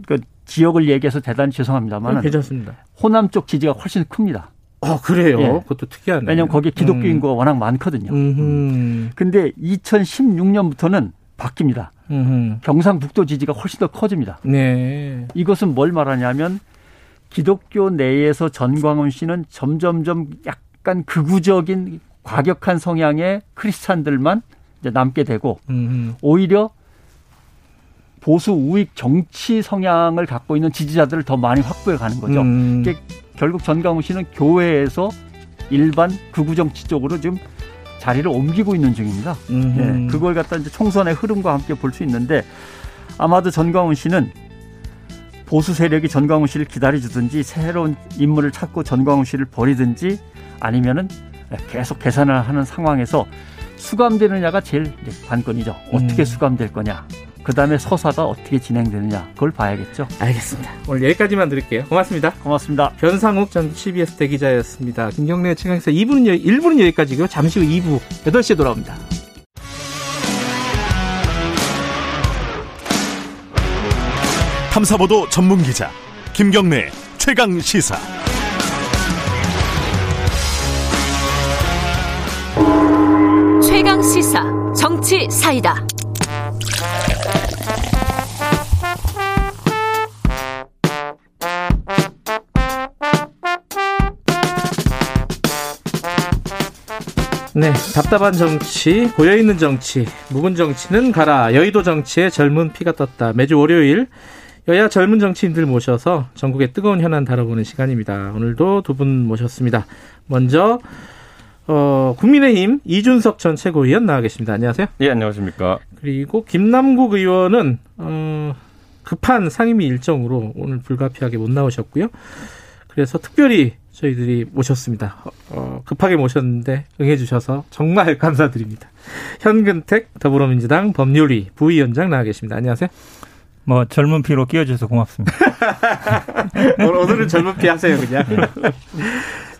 그 지역을 얘기해서 대단히 죄송합니다만 네, 괜찮습니다. 호남 쪽 지지가 훨씬 큽니다. 아 그래요? 예. 그것도 특이하네. 왜냐하면 거기에 기독교 음. 인구가 워낙 많거든요. 음흠. 근데 2016년부터는 바뀝니다. 음흠. 경상북도 지지가 훨씬 더 커집니다. 네. 이것은 뭘 말하냐면 기독교 내에서 전광훈 씨는 점점점 약간 극우적인 과격한 성향의 크리스찬들만 이제 남게 되고 음흠. 오히려 보수 우익 정치 성향을 갖고 있는 지지자들을 더 많이 확보해 가는 거죠. 음. 결국 전광훈 씨는 교회에서 일반 극우 정치 쪽으로 지금 자리를 옮기고 있는 중입니다. 네, 그걸 갖다 이제 총선의 흐름과 함께 볼 수 있는데 아마도 전광훈 씨는 보수 세력이 전광훈 씨를 기다려주든지 새로운 인물을 찾고 전광훈 씨를 버리든지 아니면은 계속 계산을 하는 상황에서 수감되느냐가 제일 관건이죠. 어떻게 음. 수감될 거냐. 그 다음에 서사가 어떻게 진행되느냐 그걸 봐야겠죠. 알겠습니다. 오늘 여기까지만 드릴게요. 고맙습니다. 고맙습니다. 변상욱 전 CBS 대기자였습니다. 김경래 최강에서 2부는 1부는 여기까지고요. 잠시 후 2부 8시에 돌아옵니다. 탐사보도 전문 기자 김경래 최강 시사. 최강 시사 정치 사이다. 네, 답답한 정치, 고여있는 정치, 묵은 정치는 가라. 여의도 정치에 젊은 피가 떴다. 매주 월요일 여야 젊은 정치인들 모셔서 전국의 뜨거운 현안 다뤄보는 시간입니다. 오늘도 두 분 모셨습니다. 먼저 어, 국민의힘 이준석 전 최고위원 나와 계십니다. 안녕하세요. 예, 안녕하십니까. 그리고 김남국 의원은 어, 급한 상임위 일정으로 오늘 불가피하게 못 나오셨고요. 그래서 특별히 저희들이 모셨습니다. 어, 급하게 모셨는데 응해주셔서 정말 <laughs> 감사드립니다. 현근택 더불어민주당 법률위 부위원장 나와 계십니다. 안녕하세요. 뭐 젊은 피로 끼워줘서 고맙습니다. <laughs> 오늘은 젊은 피 하세요 그냥. <laughs>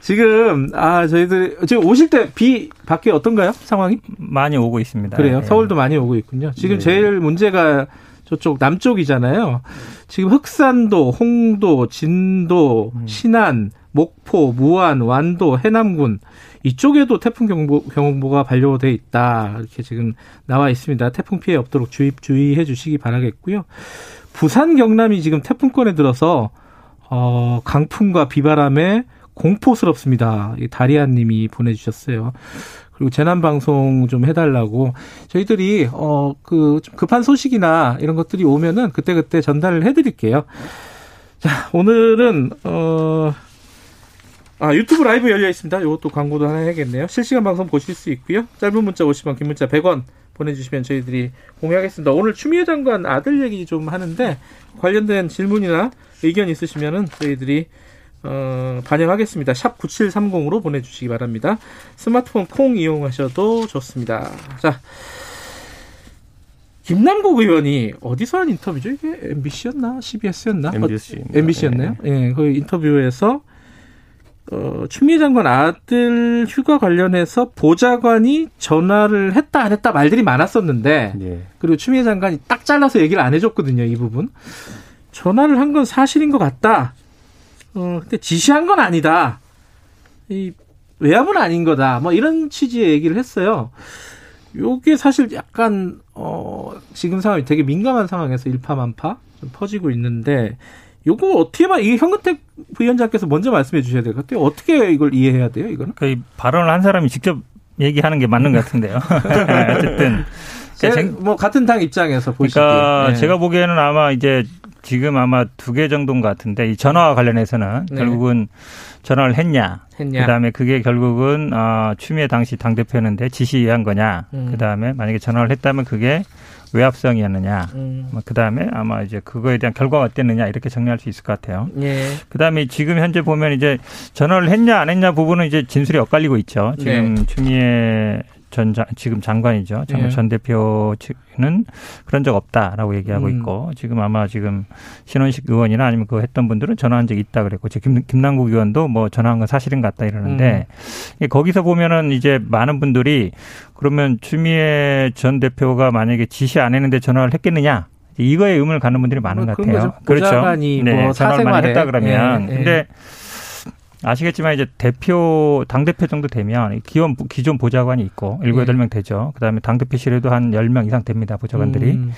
지금 아 저희들 지금 오실 때 비 밖에 어떤가요 상황이? 많이 오고 있습니다. 그래요. 네. 서울도 많이 오고 있군요. 지금 네. 제일 문제가 저쪽 남쪽이잖아요. 지금 흑산도, 홍도, 진도, 음. 신안, 목포, 무안, 완도, 해남군 이쪽에도 태풍 경보, 경보가 발효돼 있다. 이렇게 지금 나와 있습니다. 태풍 피해 없도록 주의, 주의해 주시기 바라겠고요. 부산, 경남이 지금 태풍권에 들어서 어, 강풍과 비바람에 공포스럽습니다. 다리안 님이 보내주셨어요. 그리고 재난 방송 좀 해달라고 저희들이 어그 급한 소식이나 이런 것들이 오면은 그때 그때 전달을 해드릴게요. 자 오늘은 어. 아, 유튜브 라이브 열려 있습니다. 이것도 광고도 하나 해야겠네요. 실시간 방송 보실 수 있고요. 짧은 문자 50원, 긴 문자 100원 보내주시면 저희들이 공유하겠습니다. 오늘 추미애 장관 아들 얘기 좀 하는데 관련된 질문이나 의견 있으시면은 저희들이 어, 반영하겠습니다. 샵 9730으로 보내주시기 바랍니다. 스마트폰 콩 이용하셔도 좋습니다. 자, 김남국 의원이 어디서 한 인터뷰죠? 이게 MBC였나? CBS였나? MBC. 어, MBC였나요? 예, 네. 네, 그 인터뷰에서 어, 추미애 장관 아들 휴가 관련해서 보좌관이 전화를 했다 안 했다 말들이 많았었는데 네. 그리고 추미애 장관이 딱 잘라서 얘기를 안 해줬거든요 이 부분 전화를 한 건 사실인 것 같다 어, 근데 지시한 건 아니다. 이 외압은 아닌 거다. 뭐 이런 취지의 얘기를 했어요. 요게 사실 약간 어 지금 상황이 되게 민감한 상황에서 일파만파 좀 퍼지고 있는데 요거 어떻게 봐 이게 현근택 부위원장께서 먼저 말씀해 주셔야 될 것 같아요. 어떻게 이걸 이해해야 돼요, 이거는? 그 발언을 한 사람이 직접 얘기하는 게 맞는 것 같은데요. <laughs> 네, 어쨌든 제, 뭐 같은 당 입장에서 보시기에 그러니까 네. 제가 보기에는 아마 이제 지금 아마 두 개 정도인 것 같은데 이 전화와 관련해서는 네. 결국은 전화를 했냐, 했냐. 그다음에 그게 결국은 어, 추미애 당시 당 대표였는데 지시한 거냐, 음. 그다음에 만약에 전화를 했다면 그게 외압성이었느냐, 음. 뭐 그다음에 아마 이제 그거에 대한 결과가 어땠느냐 이렇게 정리할 수 있을 것 같아요. 예. 그다음에 지금 현재 보면 이제 전화를 했냐 안 했냐 부분은 이제 진술이 엇갈리고 있죠. 지금 네. 추미애 전 장, 지금 장관이죠. 전, 예. 전 대표는 그런 적 없다라고 얘기하고 음. 있고 지금 아마 지금 신원식 의원이나 아니면 그거 했던 분들은 전화한 적이 있다 그랬고 지금 김, 김남국 의원도 뭐 전화한 건 사실인 것 같다 이러는데 음. 거기서 보면은 이제 많은 분들이 그러면 추미애 전 대표가 만약에 지시 안 했는데 전화를 했겠느냐 이거에 의문을 갖는 분들이 많은 뭐, 것 같아요. 그렇죠. 네, 뭐 전화를 많이 했다 그러면 예, 예. 근데 아시겠지만 이제 대표 당 대표 정도 되면 기존 기존 보좌관이 있고 일곱 여덟 명 되죠. 그다음에 당 대표실에도 한 열 명 이상 됩니다. 보좌관들이. 음.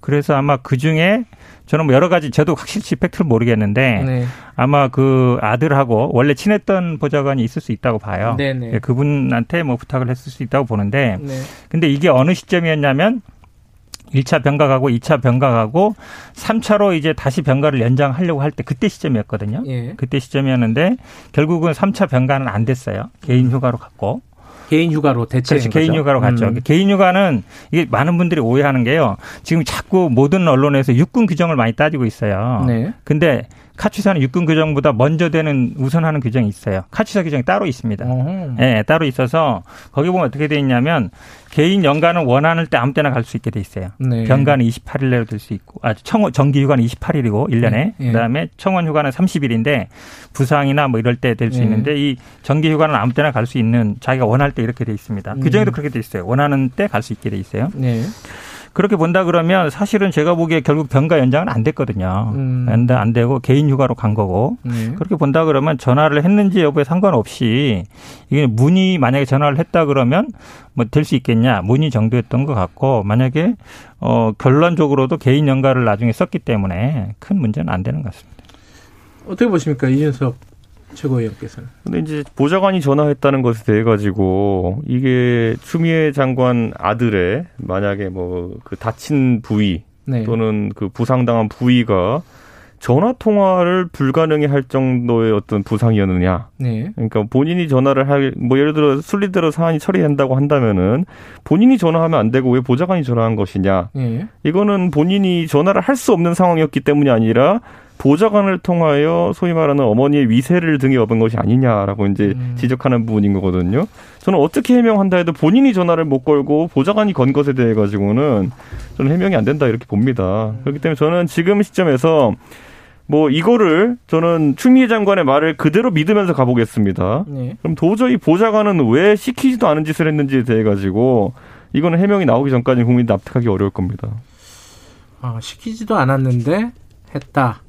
그래서 아마 그 중에 저는 뭐 여러 가지 저도 확실히 팩트를 모르겠는데 네. 아마 그 아들하고 원래 친했던 보좌관이 있을 수 있다고 봐요. 네네. 네. 그분한테 뭐 부탁을 했을 수 있다고 보는데 네. 근데 이게 어느 시점이었냐면 1차 병가가고 2차 병가가고 3차로 이제 다시 병가를 연장하려고 할 때 그때 시점이었거든요. 예. 그때 시점이었는데 결국은 3차 병가는 안 됐어요. 개인 휴가로 갔고. 개인 휴가로 대체 그렇죠. 개인 휴가로 갔죠. 음. 개인 휴가는 이게 많은 분들이 오해하는 게요. 지금 자꾸 모든 언론에서 육군 규정을 많이 따지고 있어요. 네. 근데 카츠사는 육군 규정보다 먼저 되는 우선하는 규정이 있어요. 카츠사 규정이 따로 있습니다. 예, 네, 따로 있어서 거기 보면 어떻게 돼 있냐면 개인 연가는 원하는 때 아무 때나 갈 수 있게 돼 있어요. 네. 병가는 28일 내로 될 수 있고, 아, 청 정기 휴가는 28일이고 1년에 네. 네. 그다음에 청원 휴가는 30일인데 부상이나 뭐 이럴 때 될수 네. 있는데 이 정기 휴가는 아무 때나 갈 수 있는 자기가 원할 때 이렇게 돼 있습니다. 규정에도 음. 그렇게 돼 있어요. 원하는 때 갈 수 있게 돼 있어요. 네. 그렇게 본다 그러면 사실은 제가 보기에 결국 병가 연장은 안 됐거든요. 음. 안 되고 개인 휴가로 간 거고 네. 그렇게 본다 그러면 전화를 했는지 여부에 상관없이 이게 문의 만약에 전화를 했다 그러면 뭐 될 수 있겠냐 문의 정도였던 것 같고 만약에 어 결론적으로도 개인 연가를 나중에 썼기 때문에 큰 문제는 안 되는 것 같습니다. 어떻게 보십니까 이준석 최고위원께서는. 근데 이제 보좌관이 전화했다는 것에 대해 가지고 이게 추미애 장관 아들의 만약에 뭐 그 다친 부위 네. 또는 그 부상당한 부위가 전화 통화를 불가능해 할 정도의 어떤 부상이었느냐. 네. 그러니까 본인이 전화를 할, 뭐 예를 들어 순리대로 사안이 처리된다고 한다면은 본인이 전화하면 안 되고 왜 보좌관이 전화한 것이냐. 네. 이거는 본인이 전화를 할 수 없는 상황이었기 때문이 아니라 보좌관을 통하여 소위 말하는 어머니의 위세를 등에 업은 것이 아니냐라고 이제 음. 지적하는 부분인 거거든요. 저는 어떻게 해명한다 해도 본인이 전화를 못 걸고 보좌관이 건 것에 대해 가지고는 저는 해명이 안 된다 이렇게 봅니다. 음. 그렇기 때문에 저는 지금 시점에서 뭐 이거를 저는 추미애 장관의 말을 그대로 믿으면서 가보겠습니다. 네. 그럼 도저히 보좌관은 왜 시키지도 않은 짓을 했는지에 대해 가지고 이거는 해명이 나오기 전까지 국민이 납득하기 어려울 겁니다. 아, 시키지도 않았는데 했다.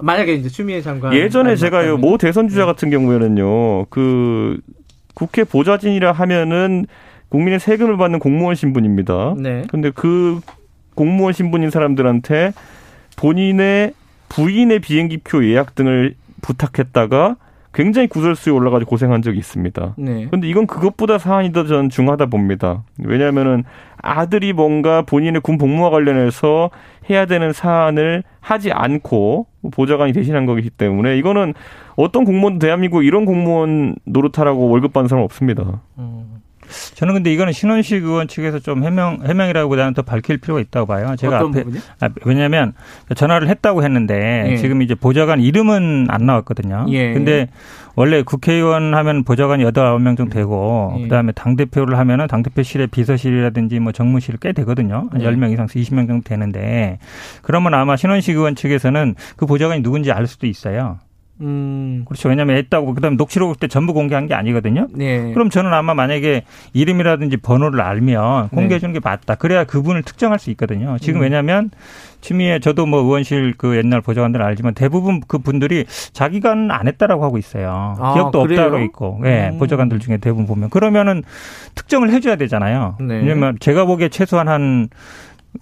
만약에 이제 추미애 장관 예전에 제가 요 모 대선 주자 네. 같은 경우에는요 그 국회 보좌진이라 하면은 국민의 세금을 받는 공무원 신분입니다. 네. 근데 그 공무원 신분인 사람들한테 본인의 부인의 비행기표 예약 등을 부탁했다가 굉장히 구설수에 올라가서 고생한 적이 있습니다. 네. 근데 이건 그것보다 사안이 더 저는 중하다 봅니다. 왜냐하면은 아들이 뭔가 본인의 군 복무와 관련해서 해야 되는 사안을 하지 않고 보좌관이 대신한 거기 때문에 이거는 어떤 공무원 대한민국 이런 공무원 노릇하라고 월급 받는 사람 없습니다. 음. 저는 근데 이거는 신원식 의원 측에서 좀 해명 해명이라고보다는 더 밝힐 필요가 있다고 봐요. 제가 앞에 아, 왜냐하면 전화를 했다고 했는데 예. 지금 이제 보좌관 이름은 안 나왔거든요. 예. 근데 원래 국회의원 하면 보좌관이 여덟 아홉 명 정도 되고 예. 그다음에 당 대표를 하면은 당 대표실에 비서실이라든지 뭐 정무실 꽤 되거든요. 한 예. 10명 이상 20명 정도 되는데 그러면 아마 신원식 의원 측에서는 그 보좌관이 누군지 알 수도 있어요. 음. 그렇죠. 왜냐하면 했다고 그다음에 녹취록 때 전부 공개한 게 아니거든요. 네. 그럼 저는 아마 만약에 이름이라든지 번호를 알면 공개해 주는 게 맞다. 그래야 그분을 특정할 수 있거든요. 지금 음. 왜냐하면 추미애 저도 뭐 의원실 그 옛날 보좌관들 알지만 대부분 그 분들이 자기가 안 했다라고 하고 있어요. 아, 기억도 그래요? 없다고 있고. 예. 네, 음. 보좌관들 중에 대부분 보면 그러면은 특정을 해 줘야 되잖아요. 네. 왜냐면 제가 보기에 최소한 한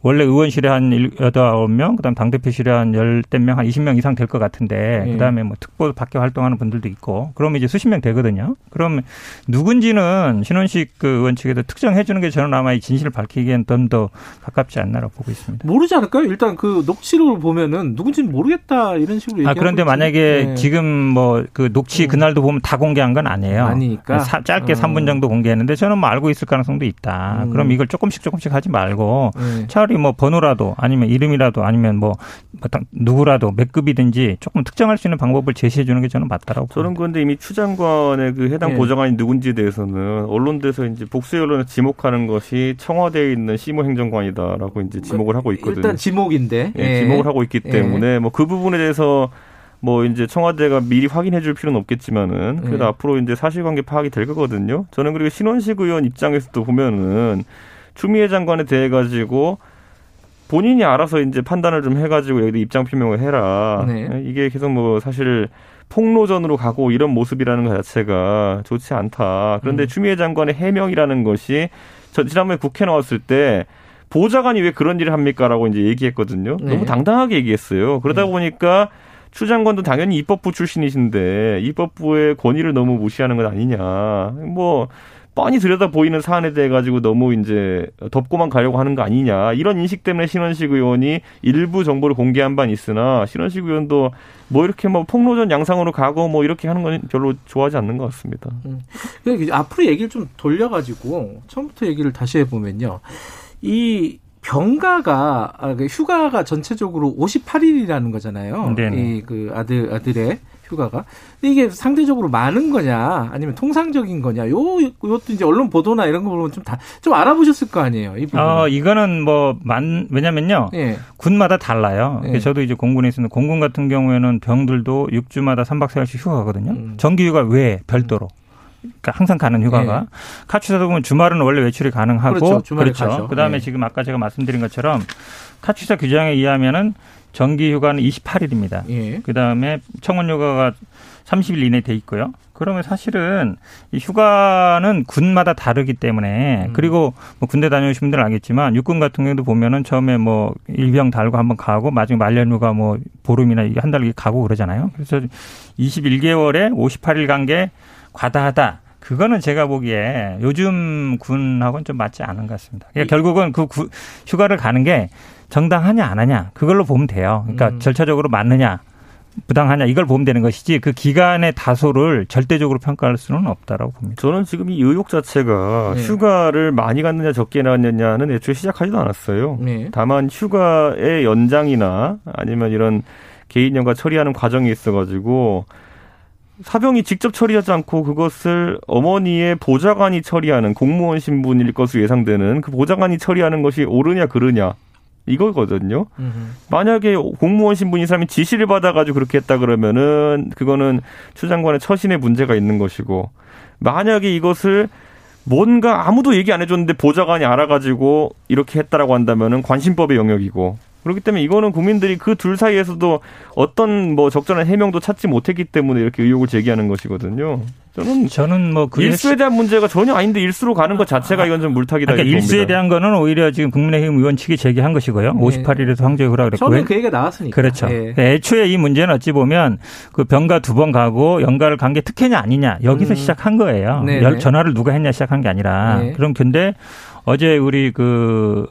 원래 의원실에 한 8, 9명, 그 다음 당대표실에 한 10대 명, 한 20명 이상 될 것 같은데, 예. 그 다음에 뭐 특보 밖에 활동하는 분들도 있고, 그러면 이제 수십 명 되거든요. 그럼 누군지는 신원식 그 의원 측에도 특정해 주는 게 저는 아마 이 진실을 밝히기엔 좀 더 가깝지 않나라고 보고 있습니다. 모르지 않을까요? 일단 그 녹취록을 보면은 누군지는 모르겠다 이런 식으로 아, 그런데. 만약에 네. 지금 뭐 그 녹취 음. 그날도 보면 다 공개한 건 아니에요. 아니니까. 사, 짧게 음. 3분 정도 공개했는데 저는 뭐 알고 있을 가능성도 있다. 음. 그럼 이걸 조금씩 조금씩 하지 말고 네. 차라리 뭐 번호라도 아니면 이름이라도 아니면 뭐, 뭐 누구라도 몇 급이든지 조금 특정할 수 있는 방법을 제시해 주는 게 저는 맞다라고. 저는 그런데 이미 추 장관의 그 해당 네. 보좌관이 누군지에 대해서는 언론에서 이제 복수 언론을 지목하는 것이 청와대에 있는 시모 행정관이다라고 이제 지목을 하고 있거든요. 일단 지목인데. 예, 예. 지목을 하고 있기 때문에 예. 뭐그 부분에 대해서 뭐 이제 청와대가 미리 확인해 줄 필요는 없겠지만은 그래도 예. 앞으로 이제 사실관계 파악이 될 거거든요. 저는 그리고 신원식 의원 입장에서도 보면은 추미애 장관에 대해 가지고 본인이 알아서 이제 판단을 좀 해가지고 여기 입장 표명을 해라. 네. 예, 이게 계속 뭐 사실 폭로전으로 가고 이런 모습이라는 것 자체가 좋지 않다. 그런데 음. 추미애 장관의 해명이라는 것이 저 지난번에 국회 나왔을 때 보좌관이 왜 그런 일을 합니까라고 이제 얘기했거든요. 네. 너무 당당하게 얘기했어요. 그러다 네. 보니까 추 장관도 당연히 입법부 출신이신데 입법부의 권위를 너무 무시하는 것 아니냐. 뭐 뻔히 들여다 보이는 사안에 대해 가지고 너무 이제 덮고만 가려고 하는 거 아니냐 이런 인식 때문에 신원식 의원이 일부 정보를 공개한 바는 있으나 신원식 의원도 뭐 이렇게 뭐 폭로전 양상으로 가고 뭐 이렇게 하는 건 별로 좋아하지 않는 것 같습니다. 음. 앞으로 얘기를 좀 돌려가지고 처음부터 얘기를 다시 해보면요. 이 병가가 아, 그 휴가가 전체적으로 58일이라는 거잖아요. 이 그 아들 아들의 휴가가. 근데 이게 상대적으로 많은 거냐, 아니면 통상적인 거냐, 요, 요것도 이제 언론 보도나 이런 거 보면 좀 다, 좀 알아보셨을 거 아니에요, 이 부분. 어, 이거는 뭐, 만, 왜냐면요. 예. 군마다 달라요. 예. 저도 이제 공군에 있었는데, 공군 같은 경우에는 병들도 6주마다 3박 4일씩 휴가거든요. 음. 정기휴가 외에 별도로. 그러니까 항상 가는 휴가가 네. 카츠사도 보면 주말은 원래 외출이 가능하고 그렇죠. 그렇죠. 그다음에 네. 지금 아까 제가 말씀드린 것처럼 카츠사 규정에 의하면은 정기 휴가는 28일입니다. 예. 그다음에 청원 휴가가 30일 이내 돼 있고요. 그러면 사실은 이 휴가는 군마다 다르기 때문에 음. 그리고 뭐 군대 다녀오신 분들은 알겠지만 육군 같은 경우도 보면은 처음에 뭐 일병 달고 한번 가고 마지막 말년휴가 뭐 보름이나 한 달 가고 그러잖아요. 그래서 21개월에 58일 간 게 과다하다. 그거는 제가 보기에 요즘 군하고는 좀 맞지 않은 것 같습니다. 그러니까 결국은 그 휴가를 가는 게 정당하냐 안 하냐 그걸로 보면 돼요. 그러니까 음. 절차적으로 맞느냐 부당하냐 이걸 보면 되는 것이지 그 기간의 다소를 절대적으로 평가할 수는 없다라고 봅니다. 저는 지금 이 의혹 자체가 네. 휴가를 많이 갔느냐 적게 갔느냐는 애초에 시작하지도 않았어요. 네. 다만 휴가의 연장이나 아니면 이런 개인 연가 처리하는 과정이 있어가지고 사병이 직접 처리하지 않고 그것을 어머니의 보좌관이 처리하는 공무원 신분일 것으로 예상되는 그 보좌관이 처리하는 것이 옳으냐 그르냐 이거거든요. 음흠. 만약에 공무원 신분인 사람이 지시를 받아가지고 그렇게 했다 그러면은 그거는 추 장관의 처신에 문제가 있는 것이고 만약에 이것을 뭔가 아무도 얘기 안 해줬는데 보좌관이 알아가지고 이렇게 했다라고 한다면은 관심법의 영역이고 그렇기 때문에 이거는 국민들이 그 둘 사이에서도 어떤 뭐 적절한 해명도 찾지 못했기 때문에 이렇게 의혹을 제기하는 것이거든요. 저는 저는 뭐그 일수에 대한 문제가 전혀 아닌데 일수로 가는 것 자체가 이건 좀 물타기다. 그러니까 일수에 봅니다. 대한 거는 오히려 지금 국민의힘 의원 측이 제기한 것이고요. 네. 58일에서 황제 후라 그랬고. 처음에 그 얘기가 나왔으니까. 그렇죠. 네. 애초에 이 문제는 어찌 보면 그 병가 두 번 가고 연가를 간 게 특혜냐 아니냐 여기서 음. 시작한 거예요. 네. 전화를 누가 했냐 시작한 게 아니라. 네. 그럼 근데 어제 우리 그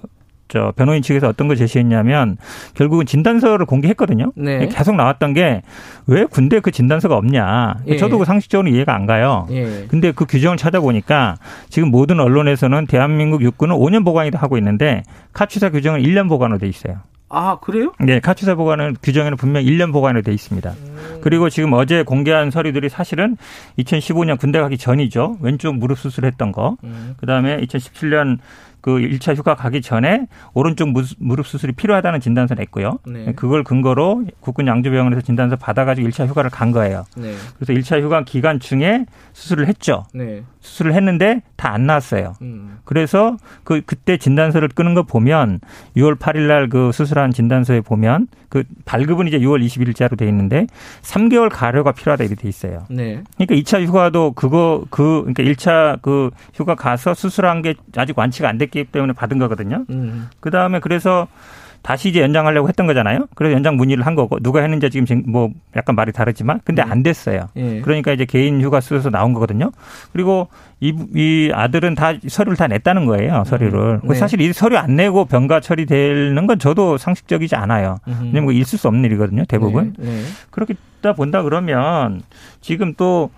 저 변호인 측에서 어떤 걸 제시했냐면 결국은 진단서를 공개했거든요. 네. 계속 나왔던 게 왜 군대 그 진단서가 없냐. 예. 저도 그 상식적으로 이해가 안 가요. 예. 근데 그 규정을 찾아보니까 지금 모든 언론에서는 대한민국 육군은 5년 보관이다 하고 있는데 카츠사 규정은 1년 보관으로 돼 있어요. 아, 그래요? 네, 카츠사 보관은 규정에는 분명히 1년 보관으로 돼 있습니다. 음. 그리고 지금 어제 공개한 서류들이 사실은 2015년 군대 가기 전이죠. 왼쪽 무릎 수술했던 거. 음. 그다음에 2017년 그 1차 휴가 가기 전에 오른쪽 무릎 수술이 필요하다는 진단서 냈고요. 네. 그걸 근거로 국군 양조병원에서 진단서 받아가지고 1차 휴가를 간 거예요. 네. 그래서 1차 휴가 기간 중에 수술을 했죠. 네. 수술을 했는데 다 안 나왔어요. 음. 그래서 그 그때 진단서를 끄는 거 보면 6월 8일 날 그 수술한 진단서에 보면 그 발급은 이제 6월 21일자로 돼 있는데 3개월 가려가 필요하다 이렇게 돼 있어요. 네. 그러니까 2차 휴가도 그거 그 그러니까 1차 그 휴가 가서 수술한 게 아직 완치가 안 됐기 있기 때문에 받은 거거든요. 음. 그 다음에 그래서 다시 이제 연장하려고 했던 거잖아요. 그래서 연장 문의를 한 거고 누가 했는지 지금 뭐 약간 말이 다르지만 근데 네. 안 됐어요. 예. 그러니까 이제 개인 휴가 쓰여서 나온 거거든요. 그리고 이, 이 아들은 다 서류를 다 냈다는 거예요. 서류를. 음. 네. 사실 이 서류 안 내고 병가 처리되는 건 저도 상식적이지 않아요. 음. 왜냐면 있을 수 없는 일이거든요. 대부분. 네. 네. 그렇다 본다 그러면 지금 또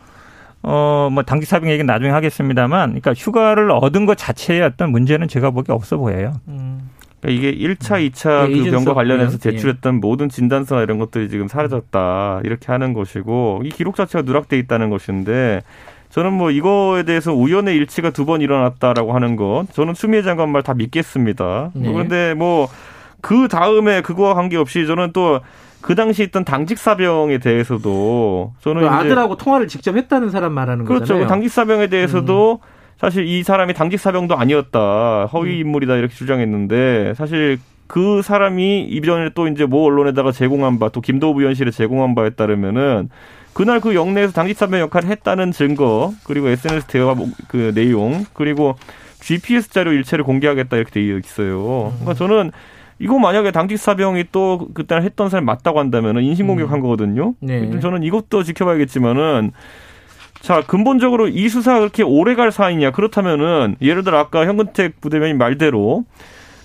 어, 뭐, 당직 사병 얘기는 나중에 하겠습니다만, 그러니까 휴가를 얻은 것 자체의 어떤 문제는 제가 보기에 없어 보여요. 음. 그러니까 이게 1차, 2차 네, 그 병과 관련해서 예. 제출했던 예. 모든 진단서나 이런 것들이 지금 사라졌다. 이렇게 하는 것이고, 이 기록 자체가 누락돼 있다는 것인데, 저는 뭐 이거에 대해서 우연의 일치가 두 번 일어났다라고 하는 것, 저는 추미애 장관 말 다 믿겠습니다. 네. 그런데 뭐, 그 다음에 그거와 관계없이 저는 또 그 당시 있던 당직 사병에 대해서도 저는 그 아들하고 통화를 직접 했다는 사람 말하는 그렇죠. 거잖아요. 그렇죠. 당직 사병에 대해서도 음. 사실 이 사람이 당직 사병도 아니었다. 허위 음. 인물이다 이렇게 주장했는데 사실 그 사람이 이전에 또 이제 모 언론에다가 제공한 바 또 김도부 위원실에 제공한 바에 따르면은 그날 그 영내에서 당직 사병 역할을 했다는 증거 그리고 SNS 대화 그 내용 그리고 GPS 자료 일체를 공개하겠다 이렇게 되어 있어요. 그러니까 저는 이거 만약에 당직 사병이 또 그때 했던 사람이 맞다고 한다면은 인신공격한 음. 거거든요. 네. 저는 이것도 지켜봐야겠지만은 자, 근본적으로 이 수사가 그렇게 오래 갈 사안이냐. 그렇다면은, 예를 들어 아까 현근택 부대변인 말대로,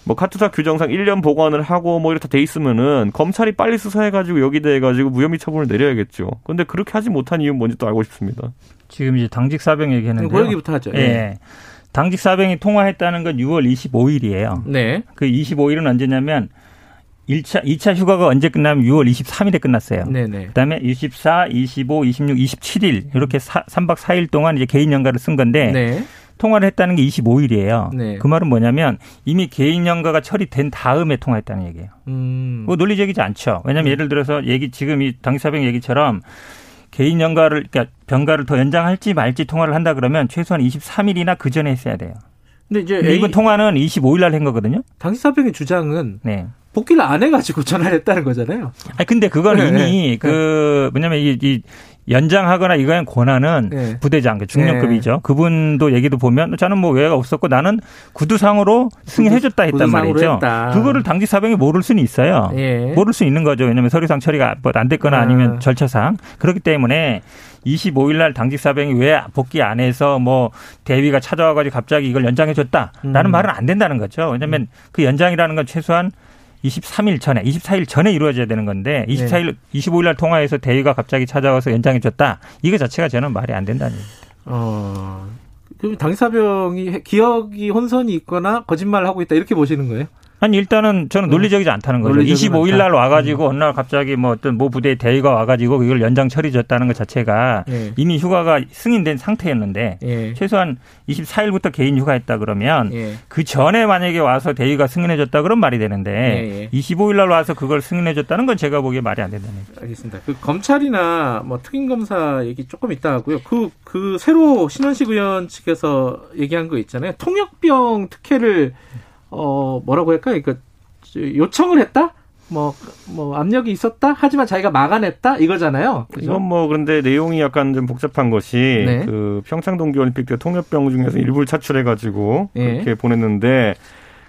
뭐 카투사 규정상 1년 보관을 하고 뭐 이렇게 다 돼 있으면은 검찰이 빨리 수사해가지고 여기 대해가지고 무혐의 처분을 내려야겠죠. 근데 그렇게 하지 못한 이유 뭔지 또 알고 싶습니다. 지금 이제 당직 사병 얘기했는데. 그 얘기부터 하죠. 예. 예. 당직 사병이 통화했다는 건 6월 25일이에요. 네. 그 25일은 언제냐면 1차, 2차 휴가가 언제 끝나면 6월 23일에 끝났어요. 네네. 그다음에 24, 25, 26, 27일 이렇게 사, 3박 4일 동안 이제 개인 연가를 쓴 건데 네. 통화를 했다는 게 25일이에요. 네. 그 말은 뭐냐면 이미 개인 연가가 처리된 다음에 통화했다는 얘기예요. 음. 뭐 논리적이지 않죠. 왜냐하면 음. 예를 들어서 얘기 지금 이 당사병 얘기처럼 개인 연가를 그러니까 병가를 더 연장할지 말지 통화를 한다 그러면 최소한 23일이나 그 전에 했어야 돼요. 근데 이제 이번 통화는 25일 날 한 거거든요. 당사병의 주장은 네. 복귀를 안 해가지고 전화를 했다는 거잖아요. 아 근데 그건 네, 이미 네. 그 뭐냐면 이, 이 연장하거나 이거의 권한은 네. 부대장, 그 중령급이죠. 네. 그분도 얘기도 보면 저는 뭐 외가 없었고 나는 구두상으로 승인해줬다 했단 말이죠. 했다. 그거를 당직 사병이 모를 수는 있어요. 예. 모를 수 있는 거죠. 왜냐하면 서류상 처리가 뭐안 됐거나 아. 아니면 절차상 그렇기 때문에 25일 날 당직 사병이 왜 복귀 안 해서 뭐 대위가 찾아와가지고 갑자기 이걸 연장해줬다라는 음. 말은 안 된다는 거죠. 왜냐하면 음. 그 연장이라는 건 최소한 23일 전에, 24일 전에 이루어져야 되는 건데 24일, 네. 25일 날 통화해서 대위가 갑자기 찾아와서 연장해 줬다. 이거 자체가 저는 말이 안 된다는 얘기입니다. 어. 그럼 당사병이 기억이 혼선이 있거나 거짓말을 하고 있다 이렇게 보시는 거예요? 아니 일단은 저는 논리적이지 않다는 거죠. 25일 날 와가지고 음. 어느 날 갑자기 뭐 어떤 모 부대의 대위가 와가지고 이걸 연장 처리줬다는 것 자체가 예. 이미 휴가가 승인된 상태였는데 예. 최소한 24일부터 개인 휴가했다 그러면 예. 그 전에 만약에 와서 대위가 승인해줬다 그런 말이 되는데 25일 날 와서 그걸 승인해줬다는 건 제가 보기에 말이 안 된다는 거죠. 알겠습니다. 그 검찰이나 뭐 특임 검사 얘기 조금 있다 하고요. 그그 그 새로 신원식 의원 측에서 얘기한 거 있잖아요. 통역병 특혜를 어 뭐라고 할까요? 그러니까 요청을 했다? 뭐, 뭐, 압력이 있었다? 하지만 자기가 막아냈다? 이거잖아요. 그죠? 이건 뭐, 그런데 내용이 약간 좀 복잡한 것이, 네. 그, 평창 동계올림픽 때 통역병 중에서 일부를 차출해가지고, 네. 그렇게 보냈는데,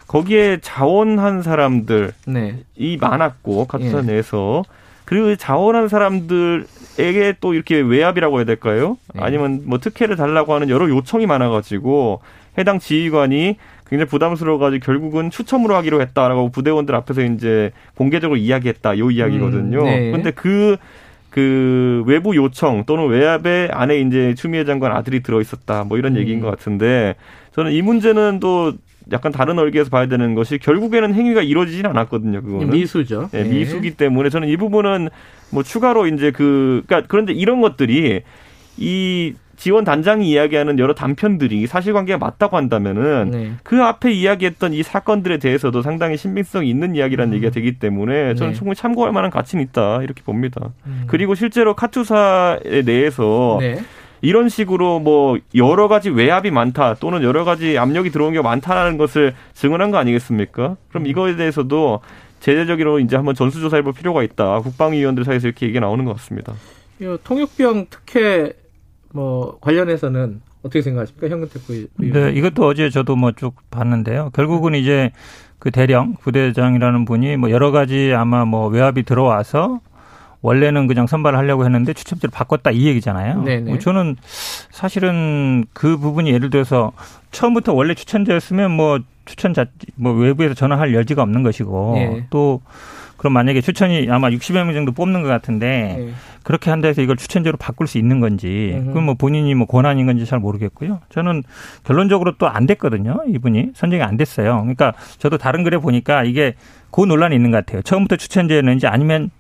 거기에 자원한 사람들이 네. 많았고, 카투사 네. 내에서, 그리고 자원한 사람들에게 또 이렇게 외압이라고 해야 될까요? 네. 아니면 뭐 특혜를 달라고 하는 여러 요청이 많아가지고, 해당 지휘관이 굉장히 부담스러워가지고 결국은 추첨으로 하기로 했다라고 부대원들 앞에서 이제 공개적으로 이야기했다 요 이야기거든요. 음, 네. 근데 그, 그 외부 요청 또는 외압의 안에 이제 추미애 장관 아들이 들어 있었다 뭐 이런 음. 얘기인 것 같은데 저는 이 문제는 또 약간 다른 얼개에서 봐야 되는 것이 결국에는 행위가 이루어지진 않았거든요. 그거는 미수죠. 네, 미수기 때문에 저는 이 부분은 뭐 추가로 이제 그 그러니까 그런데 이런 것들이 이 지원 단장이 이야기하는 여러 단편들이 사실관계가 맞다고 한다면은 네. 그 앞에 이야기했던 이 사건들에 대해서도 상당히 신빙성이 있는 이야기라는 음. 얘기가 되기 때문에 저는 네. 충분히 참고할 만한 가치는 있다 이렇게 봅니다. 음. 그리고 실제로 카투사에 대해서 네. 이런 식으로 뭐 여러 가지 외압이 많다 또는 여러 가지 압력이 들어온 게 많다라는 것을 증언한 거 아니겠습니까? 그럼 음. 이거에 대해서도 제재적으로 이제 한번 전수조사해볼 필요가 있다. 국방위원들 사이에서 이렇게 얘기가 나오는 것 같습니다. 통역병 특혜 뭐 관련해서는 어떻게 생각하십니까, 현근택 의원? 네, 이것도 어제 저도 뭐 쭉 봤는데요. 결국은 이제 그 대령 부대장이라는 분이 뭐 여러 가지 아마 뭐 외압이 들어와서 원래는 그냥 선발을 하려고 했는데 추첨제를 바꿨다 이 얘기잖아요. 네네. 뭐 저는 사실은 그 부분이 예를 들어서 처음부터 원래 추천자였으면 뭐 추천자 뭐 외부에서 전화할 여지가 없는 것이고 네. 또 그럼 만약에 추천이 아마 60여 명 정도 뽑는 것 같은데 네. 그렇게 한다 해서 이걸 추천제로 바꿀 수 있는 건지 그건 뭐 본인이 뭐 권한인 건지 잘 모르겠고요. 저는 결론적으로 또 안 됐거든요. 이분이 선정이 안 됐어요. 그러니까 저도 다른 글에 보니까 이게 그 논란이 있는 것 같아요. 처음부터 추천제였는지 아니면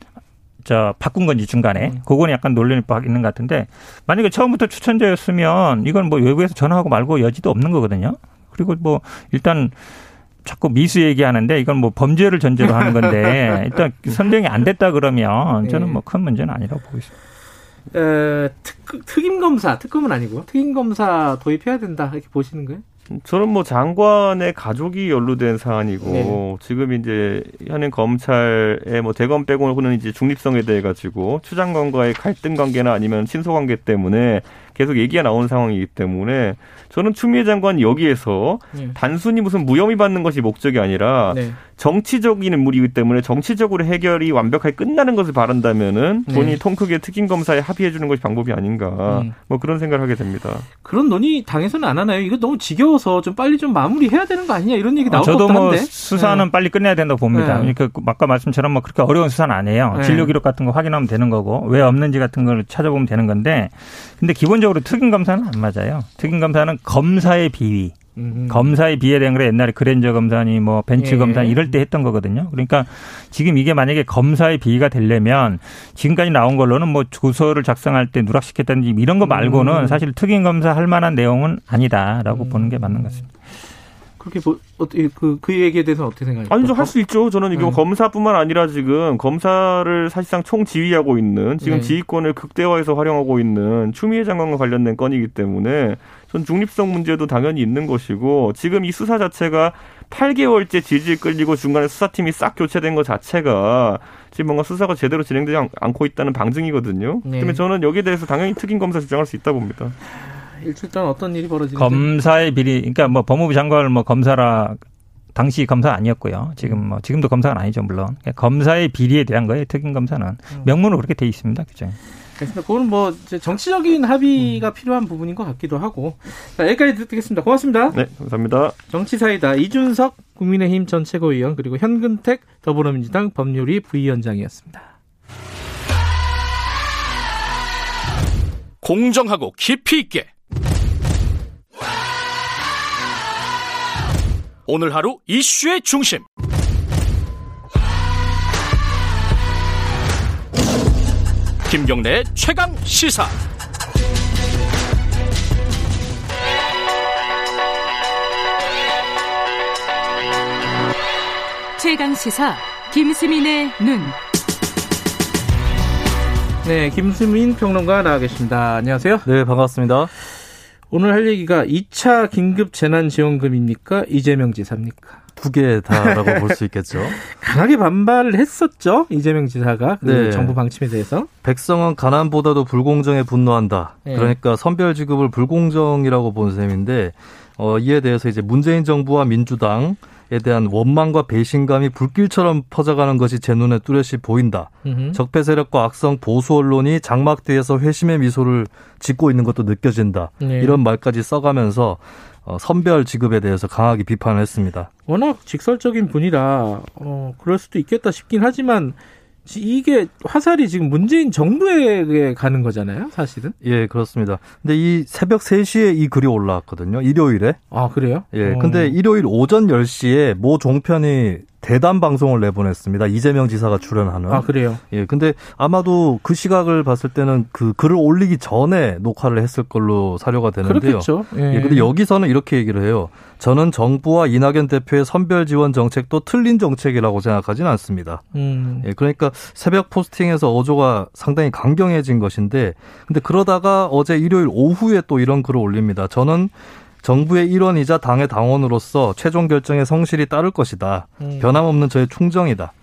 저 바꾼 건지 중간에 음. 그거는 약간 논란이 있는 것 같은데 만약에 처음부터 추천제였으면 이건 뭐 외부에서 전화하고 말고 여지도 없는 거거든요. 그리고 뭐 일단 자꾸 미수 얘기하는데 이건 뭐 범죄를 전제로 하는 건데 <laughs> 일단 선정이 안 됐다 그러면 저는 뭐 큰 문제는 아니라고 보고 있습니다. 에, 특, 특임 검사, 특검은 아니고 특임 검사 도입해야 된다 이렇게 보시는 거예요? 저는 뭐 장관의 가족이 연루된 사안이고 네. 지금 이제 현행 검찰의 뭐 대검 빼고는 이제 중립성에 대해 가지고 추 장관과의 갈등 관계나 아니면 친소 관계 때문에 계속 얘기가 나오는 상황이기 때문에 저는 추미애 장관 여기에서 네. 단순히 무슨 무혐의 받는 것이 목적이 아니라 네. 정치적인 인물이기 때문에 정치적으로 해결이 완벽하게 끝나는 것을 바란다면은 네. 본인이 통 크게 특임 검사에 합의해 주는 것이 방법이 아닌가 음. 뭐 그런 생각을 하게 됩니다. 그런 논의 당에서는 안 하나요? 이거 너무 지겨워서 좀 빨리 좀 마무리해야 되는 거 아니냐 이런 얘기 나오고 아, 저도 뭐 한데. 수사는 네. 빨리 끝내야 된다고 봅니다. 네. 그러니까 아까 말씀처럼 뭐 그렇게 어려운 수사는 안 해요. 네. 진료 기록 같은 거 확인하면 되는 거고 왜 없는지 같은 걸 찾아보면 되는 건데 근데 기본적으로 특임 검사는 안 맞아요. 특임 검사는 검사의 비위 음. 검사에 비례된 거래 옛날에 그랜저 검사니 뭐 벤츠 예. 검사 이럴 때 했던 거거든요. 그러니까 지금 이게 만약에 검사의 비위가 되려면 지금까지 나온 걸로는 뭐 조서를 작성할 때 누락시켰다든지 이런 거 말고는 음. 사실 특임 검사 할 만한 내용은 아니다라고 음. 보는 게 맞는 것 같습니다. 그렇게 뭐 어떻게 그, 그 얘기에 대해서 어떻게 생각하세요? 아니죠 할 수 있죠. 저는 이게 네. 검사뿐만 아니라 지금 검사를 사실상 총 지휘하고 있는 지금 네. 지휘권을 극대화해서 활용하고 있는 추미애 장관과 관련된 건이기 때문에 전 중립성 문제도 당연히 있는 것이고 지금 이 수사 자체가 8개월째 질질 끌리고 중간에 수사팀이 싹 교체된 것 자체가 지금 뭔가 수사가 제대로 진행되지 않고 있다는 방증이거든요. 네. 그러면 저는 여기에 대해서 당연히 특임 검사 주장할 수 있다 봅니다. 일주일 동안 어떤 일이 벌어지는지 검사의 비리 그러니까 뭐 법무부 장관을 뭐 검사라 당시 검사 아니었고요. 지금 뭐 지금도 검사가 아니죠 물론 그러니까 검사의 비리에 대한 거예요. 특임 검사는 음. 명문으로 그렇게 돼 있습니다. 그죠? 알겠습니다. 그건 뭐 정치적인 합의가 음. 필요한 부분인 것 같기도 하고 자, 여기까지 듣겠습니다. 고맙습니다. 네, 감사합니다. 정치사이다 이준석 국민의힘 전 최고위원 그리고 현근택 더불어민주당 법률위 부위원장이었습니다. 공정하고 깊이 있게 오늘 하루 이슈의 중심. 김경래 최강 시사. 최강 시사 김수민의 눈. 네, 김수민 평론가 나와 계십니다. 안녕하세요. 네, 반갑습니다. 오늘 할 얘기가 2차 긴급 재난지원금입니까? 이재명 지사입니까? 두 개 다라고 볼 수 있겠죠. <laughs> 강하게 반발을 했었죠. 이재명 지사가 그 네. 정부 방침에 대해서. 백성은 가난보다도 불공정에 분노한다. 네. 그러니까 선별 지급을 불공정이라고 본 셈인데 어, 이에 대해서 이제 문재인 정부와 민주당 에 대한 원망과 배신감이 불길처럼 퍼져가는 것이 제 눈에 뚜렷이 보인다. 으흠. 적폐 세력과 악성 보수 언론이 장막대에서 회심의 미소를 짓고 있는 것도 느껴진다. 네. 이런 말까지 써가면서 어, 선별 지급에 대해서 강하게 비판을 했습니다. 워낙 직설적인 분이라 어, 그럴 수도 있겠다 싶긴 하지만 이게 화살이 지금 문재인 정부에 가는 거잖아요, 사실은. 예, 그렇습니다. 근데 이 새벽 3시에 이 글이 올라왔거든요. 일요일에. 아, 그래요? 예. 어. 근데 일요일 오전 10시에 모 종편이 대담 방송을 내보냈습니다. 이재명 지사가 출연하는. 아, 그래요? 예. 근데 아마도 그 시각을 봤을 때는 그 글을 올리기 전에 녹화를 했을 걸로 사료가 되는데요. 그렇겠죠. 예. 예. 근데 여기서는 이렇게 얘기를 해요. 저는 정부와 이낙연 대표의 선별 지원 정책도 틀린 정책이라고 생각하지는 않습니다. 음. 예. 그러니까 새벽 포스팅에서 어조가 상당히 강경해진 것인데 근데 그러다가 어제 일요일 오후에 또 이런 글을 올립니다. 저는 정부의 일원이자 당의 당원으로서 최종 결정에 성실히 따를 것이다. 음. 변함없는 저의 충정이다.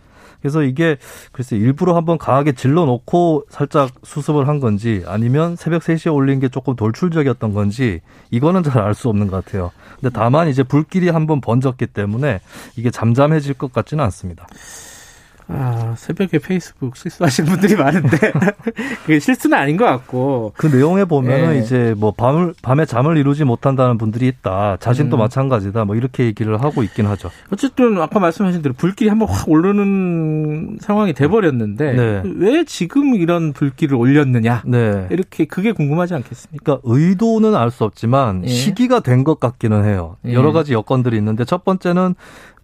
그래서 이게 글쎄 일부러 한번 강하게 질러 놓고 살짝 수습을 한 건지 아니면 새벽 3시에 올린 게 조금 돌출적이었던 건지 이거는 잘 알 수 없는 것 같아요. 근데 다만 이제 불길이 한번 번졌기 때문에 이게 잠잠해질 것 같지는 않습니다. 아, 새벽에 페이스북 실수하시는 분들이 많은데 <laughs> 그게 실수는 아닌 것 같고 그 내용에 보면은 네. 이제 뭐 밤을 밤에 잠을 이루지 못한다는 분들이 있다. 자신도 음. 마찬가지다. 뭐 이렇게 얘기를 하고 있긴 하죠. 어쨌든 아까 말씀하신 대로 불길이 한번 확 오르는 상황이 돼 버렸는데 네. 왜 지금 이런 불길을 올렸느냐? 네. 이렇게 그게 궁금하지 않겠습니까? 그러니까 의도는 알 수 없지만 예. 시기가 된 것 같기는 해요. 예. 여러 가지 여건들이 있는데 첫 번째는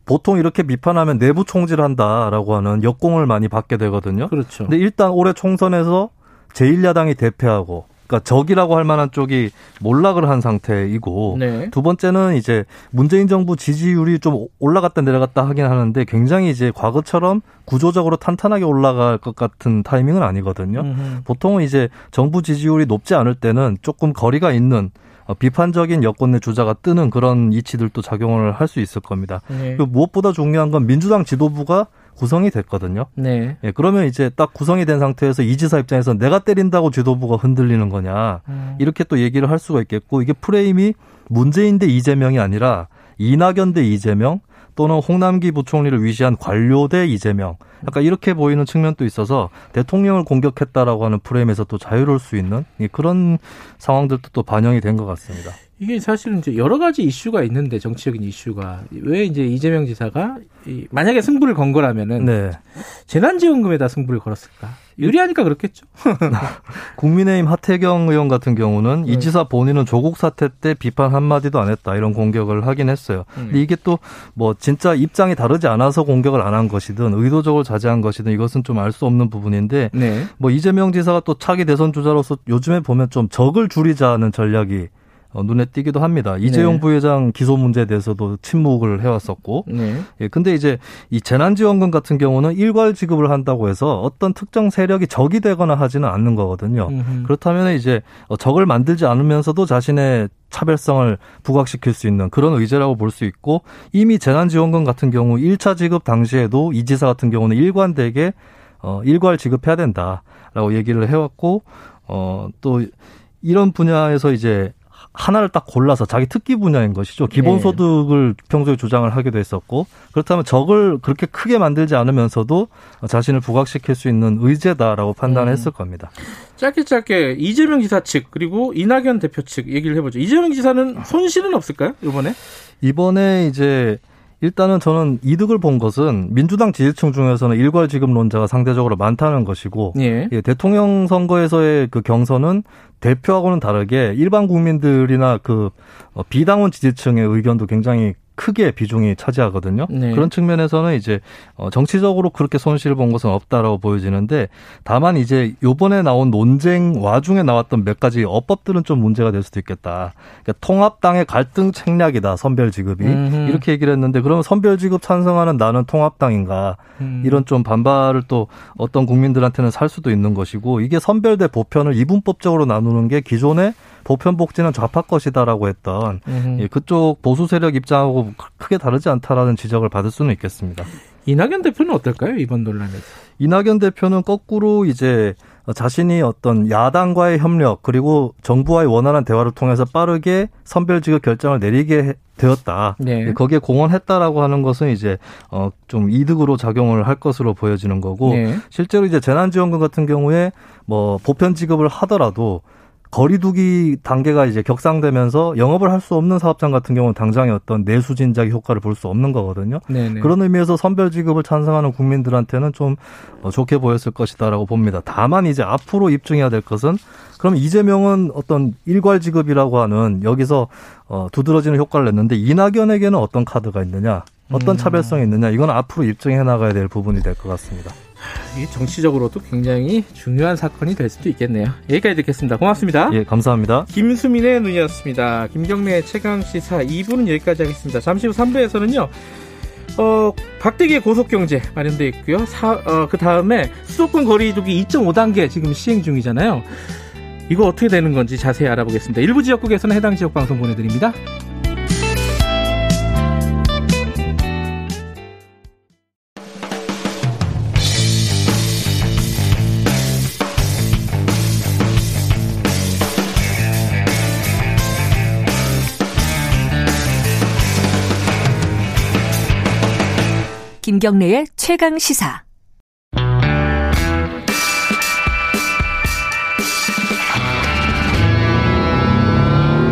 보통 이렇게 비판하면 내부 총질한다라고 하는 역공을 많이 받게 되거든요. 그렇죠. 근데 일단 올해 총선에서 제1야당이 대패하고 그러니까 적이라고 할 만한 쪽이 몰락을 한 상태이고 네. 두 번째는 이제 문재인 정부 지지율이 좀 올라갔다 내려갔다 하긴 하는데 굉장히 이제 과거처럼 구조적으로 탄탄하게 올라갈 것 같은 타이밍은 아니거든요. 음흠. 보통은 이제 정부 지지율이 높지 않을 때는 조금 거리가 있는 어, 비판적인 여권 내 주자가 뜨는 그런 이치들도 작용을 할 수 있을 겁니다. 네. 무엇보다 중요한 건 민주당 지도부가 구성이 됐거든요. 네. 예, 그러면 이제 딱 구성이 된 상태에서 이 지사 입장에서 내가 때린다고 지도부가 흔들리는 거냐. 음. 이렇게 또 얘기를 할 수가 있겠고 이게 프레임이 문재인 대 이재명이 아니라 이낙연 대 이재명 또는 홍남기 부총리를 위시한 관료 대 이재명 약간 이렇게 보이는 측면도 있어서 대통령을 공격했다라고 하는 프레임에서 또 자유로울 수 있는 그런 상황들도 또 반영이 된 것 같습니다. 이게 사실은 이제 여러 가지 이슈가 있는데 정치적인 이슈가 왜 이제 이재명 지사가 만약에 승부를 건 거라면은 네. 재난지원금에다 승부를 걸었을까? 유리하니까 그렇겠죠. <laughs> 국민의힘 하태경 의원 같은 경우는 네. 이 지사 본인은 조국 사태 때 비판 한 마디도 안 했다 이런 공격을 하긴 했어요. 음. 근데 이게 또 뭐 진짜 입장이 다르지 않아서 공격을 안 한 것이든 의도적으로 자제한 것이든 이것은 좀 알 수 없는 부분인데 네. 뭐 이재명 지사가 또 차기 대선 주자로서 요즘에 보면 좀 적을 줄이자는 전략이 어, 눈에 띄기도 합니다. 이재용 네. 부회장 기소 문제에 대해서도 침묵을 해왔었고, 네. 예, 근데 이제 이 재난지원금 같은 경우는 일괄 지급을 한다고 해서 어떤 특정 세력이 적이 되거나 하지는 않는 거거든요. 음흠. 그렇다면 이제 어, 적을 만들지 않으면서도 자신의 차별성을 부각시킬 수 있는 그런 의제라고 볼 수 있고 이미 재난지원금 같은 경우 1차 지급 당시에도 이 지사 같은 경우는 일관되게 어, 일괄 지급해야 된다라고 얘기를 해왔고 어, 또 이런 분야에서 이제 하나를 딱 골라서 자기 특기 분야인 것이죠. 기본소득을 네. 평소에 주장을 하기도 했었고 그렇다면 적을 그렇게 크게 만들지 않으면서도 자신을 부각시킬 수 있는 의제다라고 판단했을 음. 겁니다. 짧게 짧게 이재명 지사 측 그리고 이낙연 대표 측 얘기를 해보죠. 이재명 지사는 손실은 없을까요? 이번에? 이번에 이제 일단은 저는 이득을 본 것은 민주당 지지층 중에서는 일괄 지급론자가 상대적으로 많다는 것이고 예. 예, 대통령 선거에서의 그 경선은 대표하고는 다르게 일반 국민들이나 그 어, 비당원 지지층의 의견도 굉장히 크게 비중이 차지하거든요. 네. 그런 측면에서는 이제 어, 정치적으로 그렇게 손실을 본 것은 없다라고 보여지는데 다만 이제 요번에 나온 논쟁 와중에 나왔던 몇 가지 어법들은 좀 문제가 될 수도 있겠다. 그러니까 통합당의 갈등 책략이다 선별 지급이 음흠. 이렇게 얘기를 했는데 그러면 선별 지급 찬성하는 나는 통합당인가 음. 이런 좀 반발을 또 어떤 국민들한테는 살 수도 있는 것이고 이게 선별 대 보편을 이분법적으로 나누는 게 기존에 보편 복지는 좌파 것이다라고 했던 예, 그쪽 보수 세력 입장하고 크게 다르지 않다라는 지적을 받을 수는 있겠습니다. 이낙연 대표는 어떨까요 이번 논란에서? 이낙연 대표는 거꾸로 이제 자신이 어떤 야당과의 협력 그리고 정부와의 원활한 대화를 통해서 빠르게 선별지급 결정을 내리게 되었다. 네. 거기에 공헌했다라고 하는 것은 이제 어좀 이득으로 작용을 할 것으로 보여지는 거고 네. 실제로 이제 재난지원금 같은 경우에 뭐 보편 지급을 하더라도 거리두기 단계가 이제 격상되면서 영업을 할 수 없는 사업장 같은 경우는 당장의 어떤 내수 진작의 효과를 볼 수 없는 거거든요. 네네. 그런 의미에서 선별 지급을 찬성하는 국민들한테는 좀 어, 좋게 보였을 것이다라고 봅니다. 다만 이제 앞으로 입증해야 될 것은 그럼 이재명은 어떤 일괄 지급이라고 하는 여기서 어 두드러지는 효과를 냈는데 이낙연에게는 어떤 카드가 있느냐, 어떤 음. 차별성이 있느냐 이건 앞으로 입증해 나가야 될 부분이 될 것 같습니다. 이 정치적으로도 굉장히 중요한 사건이 될 수도 있겠네요. 여기까지 듣겠습니다. 고맙습니다. 예, 감사합니다. 김수민의 눈이었습니다. 김경래 최강 시사 2부는 여기까지 하겠습니다. 잠시 후 3부에서는요. 어, 박대기의 고속경제 마련되어 있고요. 사, 어, 그 다음에 수도권 거리두기 2.5단계 지금 시행 중이잖아요. 이거 어떻게 되는 건지 자세히 알아보겠습니다. 일부 지역국에서는 해당 지역 방송 보내드립니다. 김경래의 최강 시사.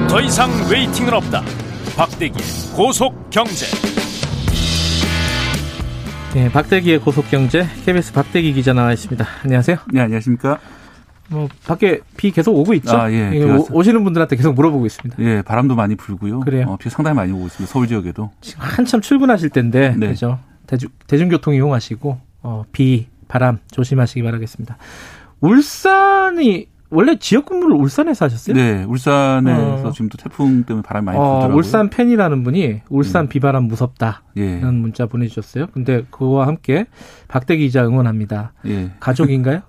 더 이상 waiting은 없다. 박대기의 고속 경제. 네, 박대기의 고속 경제 KBS 박대기 기자 나와 있습니다. 안녕하세요. 네, 안녕하십니까? 뭐 밖에 비 계속 오고 있죠. 아, 예. 오시는 분들한테 계속 물어보고 있습니다. 예, 바람도 많이 불고요. 그래요. 어, 비 상당히 많이 오고 있습니다. 서울 지역에도. 지금 한참 출근하실 때인데, 네. 그죠? 대중, 대중 교통 이용하시고 어, 비, 바람 조심하시기 바라겠습니다. 울산이 원래 지역 근무를 울산에서 하셨어요? 네, 울산에서 어. 지금 또 태풍 때문에 바람이 많이 어, 불더라고요. 울산 팬이라는 분이 울산 음. 비바람 무섭다 예. 이런 문자 보내주셨어요. 근데 그와 함께 박대 기자 응원합니다. 예. 가족인가요?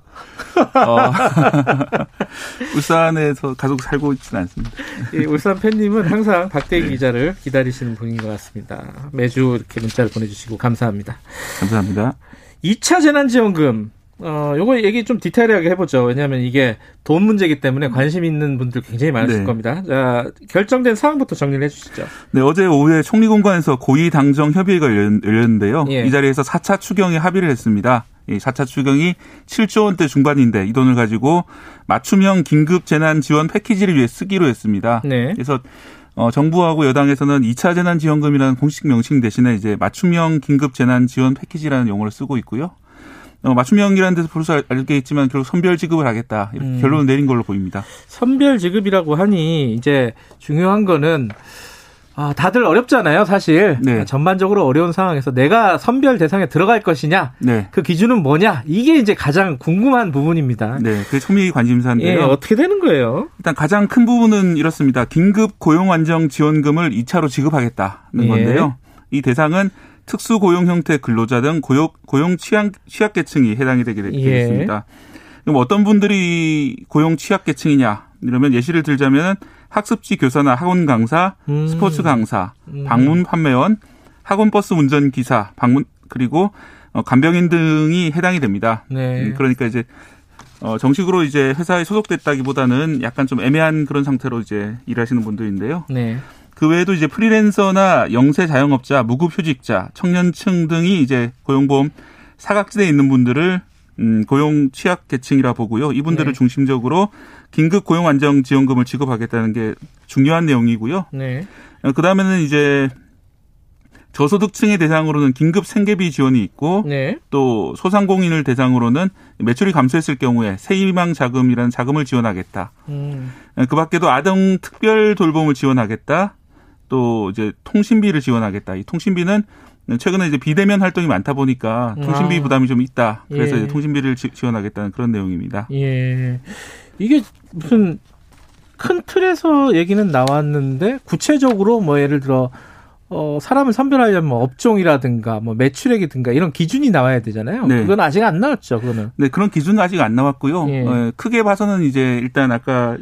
어, <laughs> 울산에서 가족 살고 있지는 않습니다. 예, 울산 팬님은 항상 박대기 네. 기자를 기다리시는 분인 것 같습니다. 매주 이렇게 문자를 보내주시고 감사합니다. 감사합니다. 2차 재난지원금 어, 요거 얘기 좀 디테일하게 해보죠. 왜냐하면 이게 돈 문제이기 때문에 관심 있는 분들 굉장히 많으실 네. 겁니다. 자, 결정된 사항부터 정리를 해주시죠. 네, 어제 오후에 총리공관에서 고위 당정 협의회가 열렸는데요. 예. 이 자리에서 4차 추경에 합의를 했습니다. 이 4차 추경이 7조 원대 중반인데 이 돈을 가지고 맞춤형 긴급 재난 지원 패키지를 위해 쓰기로 했습니다. 네. 그래서 어, 정부하고 여당에서는 2차 재난지원금이라는 공식 명칭 대신에 이제 맞춤형 긴급 재난 지원 패키지라는 용어를 쓰고 있고요. 어, 맞춤형이라는 데서 벌써 알겠지만 결국 선별 지급을 하겠다 이렇게 음. 결론을 내린 걸로 보입니다. 선별 지급이라고 하니 이제 중요한 거는 아, 다들 어렵잖아요, 사실. 네. 전반적으로 어려운 상황에서 내가 선별 대상에 들어갈 것이냐, 네. 그 기준은 뭐냐, 이게 이제 가장 궁금한 부분입니다. 네, 그게 초미 관심사인데요. 예, 어떻게 되는 거예요? 일단 가장 큰 부분은 이렇습니다. 긴급 고용 안정 지원금을 2차로 지급하겠다는 예. 건데요. 이 대상은 특수 고용 형태 근로자 등 고용, 고용 취약, 취약계층이 해당이 되게 되겠습니다. 예. 그럼 어떤 분들이 고용 취약계층이냐? 이러면 예시를 들자면 학습지 교사나 학원 강사, 음. 스포츠 강사, 음. 방문 판매원, 학원 버스 운전 기사, 방문 그리고 어, 간병인 등이 해당이 됩니다. 네. 음, 그러니까 이제 어, 정식으로 이제 회사에 소속됐다기보다는 약간 좀 애매한 그런 상태로 이제 일하시는 분들인데요. 네. 그 외에도 이제 프리랜서나 영세 자영업자, 무급휴직자, 청년층 등이 이제 고용보험 사각지대에 있는 분들을 음, 고용 취약 계층이라 보고요. 이분들을 네. 중심적으로 긴급 고용 안정 지원금을 지급하겠다는 게 중요한 내용이고요. 네. 어, 그 다음에는 이제 저소득층의 대상으로는 긴급 생계비 지원이 있고 네. 또 소상공인을 대상으로는 매출이 감소했을 경우에 세희망 자금이라는 자금을 지원하겠다. 음. 어, 그 밖에도 아동 특별 돌봄을 지원하겠다. 또 이제 통신비를 지원하겠다. 이 통신비는 최근에 이제 비대면 활동이 많다 보니까 통신비 아. 부담이 좀 있다. 그래서 예. 이제 통신비를 지, 원하겠다는 그런 내용입니다. 예. 이게 무슨 큰 틀에서 얘기는 나왔는데 구체적으로 뭐 예를 들어 어 사람을 선별하려면 뭐 업종이라든가 뭐 매출액이든가 이런 기준이 나와야 되잖아요. 네. 그건 아직 안 나왔죠. 그거는. 네, 그런 기준은 아직 안 나왔고요. 예. 어, 크게 봐서는 이제 일단 아까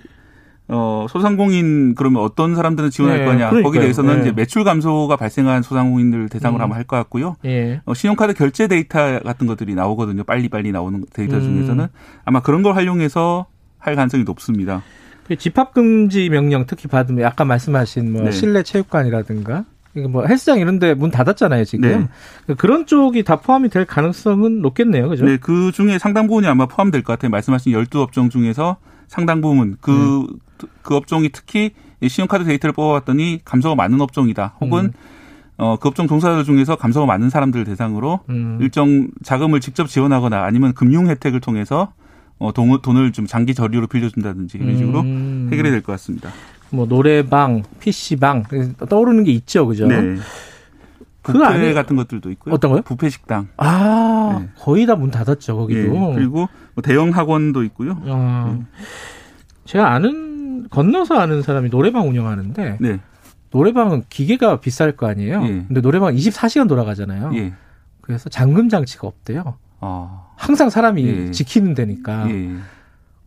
어, 소상공인 그러면 어떤 사람들은 지원할 네, 거냐. 그러니까요. 거기에 대해서는 네. 이제 매출 감소가 발생한 소상공인들 대상으로 음. 한번 할것 같고요. 예. 어, 신용카드 결제 데이터 같은 것들이 나오거든요. 빨리 빨리 나오는 데이터 음. 중에서는 아마 그런 걸 활용해서 할 가능성이 높습니다. 그 집합 금지 명령 특히 받으면 아까 말씀하신 뭐 네. 실내 체육관이라든가 뭐 헬스장 이런 데 문 닫았잖아요, 지금. 네. 그러니까 그런 쪽이 다 포함이 될 가능성은 높겠네요. 그죠? 네, 그 중에 상당 부분이 아마 포함될 것 같아요. 말씀하신 12업종 중에서 상당 부분 그, 음. 그 업종이 특히 신용카드 데이터를 뽑아봤더니 감소가 많은 업종이다. 혹은 음. 어, 그 업종 종사자들 중에서 감소가 많은 사람들 대상으로 음. 일정 자금을 직접 지원하거나 아니면 금융 혜택을 통해서 어, 돈, 돈을 좀 장기 저리로 빌려준다든지 이런 식으로 음. 해결이 될 것 같습니다. 뭐 노래방, PC방 떠오르는 게 있죠, 그죠? 네. 그 안에 같은 것들도 있고요. 어떤 거요? 부페 식당. 아, 네. 거의 다 문 닫았죠, 거기도. 네. 그리고 뭐 대형 학원도 있고요. 아, 네. 제가 아는 건너서 아는 사람이 노래방 운영하는데 네. 노래방은 기계가 비쌀 거 아니에요. 예. 근데 노래방 24시간 돌아가잖아요. 예. 그래서 잠금 장치가 없대요. 아. 항상 사람이 예. 지키는 데니까. 예.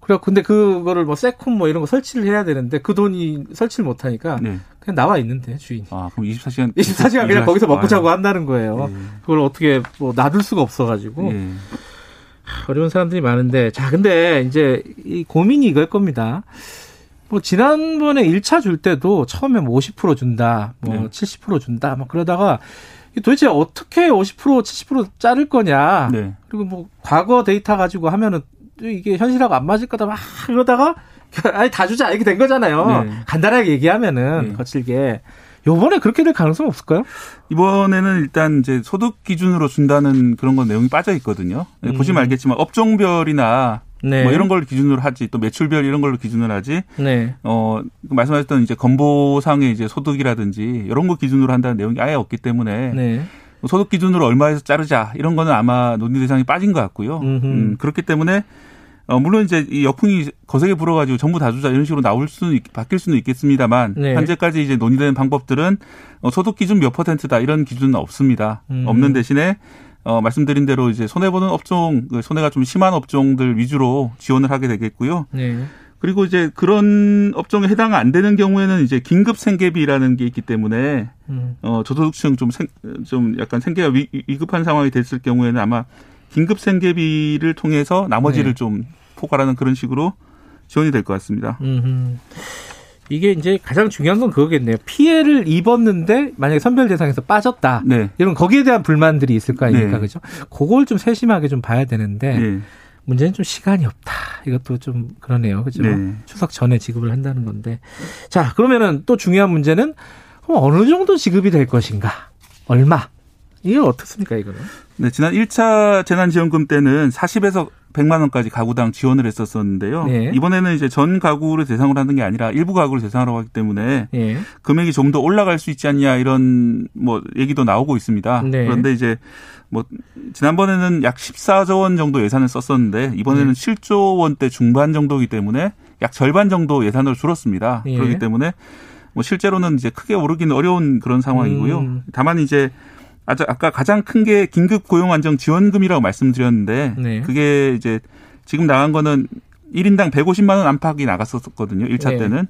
그래 근데 그거를 뭐 세콤 뭐 이런 거 설치를 해야 되는데 그 돈이 설치를 못 하니까 네. 그냥 나와 있는데 주인이. 아, 그럼 24시간 24시간 <laughs> 그냥 거기서 먹고 자고 한다는 거예요. 예. 그걸 어떻게 뭐 놔둘 수가 없어 가지고. 예. 어려운 사람들이 많은데 자, 근데 이제 이 고민이 이걸 겁니다. 뭐 지난번에 1차 줄 때도 처음에 뭐50% 준다, 뭐 네. 70% 준다, 막 그러다가 도대체 어떻게 50% 70% 자를 거냐. 네. 그리고 뭐 과거 데이터 가지고 하면은 이게 현실하고 안 맞을 거다 막 이러다가 <laughs> 아니 다 주자 이렇게 된 거잖아요. 네. 간단하게 얘기하면은 네. 거칠게. 요번에 그렇게 될 가능성 없을까요? 이번에는 일단 이제 소득 기준으로 준다는 그런 건 내용이 빠져 있거든요. 음. 보시면 알겠지만 업종별이나 네. 뭐 이런 걸 기준으로 하지 또 매출별 이런 걸로 기준을 하지. 네. 어 말씀하셨던 이제 건보상의 이제 소득이라든지 이런 거 기준으로 한다는 내용이 아예 없기 때문에 네. 소득 기준으로 얼마에서 자르자 이런 거는 아마 논의 대상이 빠진 것 같고요. 음, 그렇기 때문에 어, 물론 이제 이 역풍이 거세게 불어가지고 전부 다 주자 이런 식으로 나올 수는 바뀔 수는 있겠습니다만 네. 현재까지 이제 논의되는 방법들은 어, 소득 기준 몇 퍼센트다 이런 기준은 없습니다. 음. 없는 대신에 어, 말씀드린 대로 이제 손해 보는 업종, 그 손해가 좀 심한 업종들 위주로 지원을 하게 되겠고요. 네. 그리고 이제 그런 업종에 해당 안 되는 경우에는 이제 긴급 생계비라는 게 있기 때문에 음. 어 저소득층 좀 생, 좀 약간 생계가 위, 위급한 상황이 됐을 경우에는 아마 긴급 생계비를 통해서 나머지를 네. 좀 포괄하는 그런 식으로 지원이 될 것 같습니다. 음흠. 이게 이제 가장 중요한 건 그거겠네요. 피해를 입었는데 만약에 선별 대상에서 빠졌다. 네. 이런 거기에 대한 불만들이 있을 거 아닙니까? 네. 그죠? 그걸 좀 세심하게 좀 봐야 되는데 네. 문제는 좀 시간이 없다. 이것도 좀 그러네요. 그죠? 네. 추석 전에 지급을 한다는 건데. 자, 그러면은 또 중요한 문제는 어느 정도 지급이 될 것인가? 얼마? 이게 어떻습니까, 이거는? 네, 지난 1차 재난지원금 때는 40에서 100만 원까지 가구당 지원을 했었었는데요. 네. 이번에는 이제 전 가구를 대상으로 하는 게 아니라 일부 가구를 대상으로 하기 때문에 네. 금액이 좀 더 올라갈 수 있지 않냐 이런 뭐 얘기도 나오고 있습니다. 네. 그런데 이제 뭐 지난번에는 약 14조 원 정도 예산을 썼었는데 이번에는 7조 원대 중반 정도이기 때문에 약 절반 정도 예산을 줄었습니다. 예. 그렇기 때문에 뭐 실제로는 이제 크게 오르기는 어려운 그런 상황이고요. 음. 다만 이제 아까 가장 큰 게 긴급 고용 안정 지원금이라고 말씀드렸는데 네. 그게 이제 지금 나간 거는 1인당 150만 원 안팎이 나갔었거든요. 1차 네. 때는.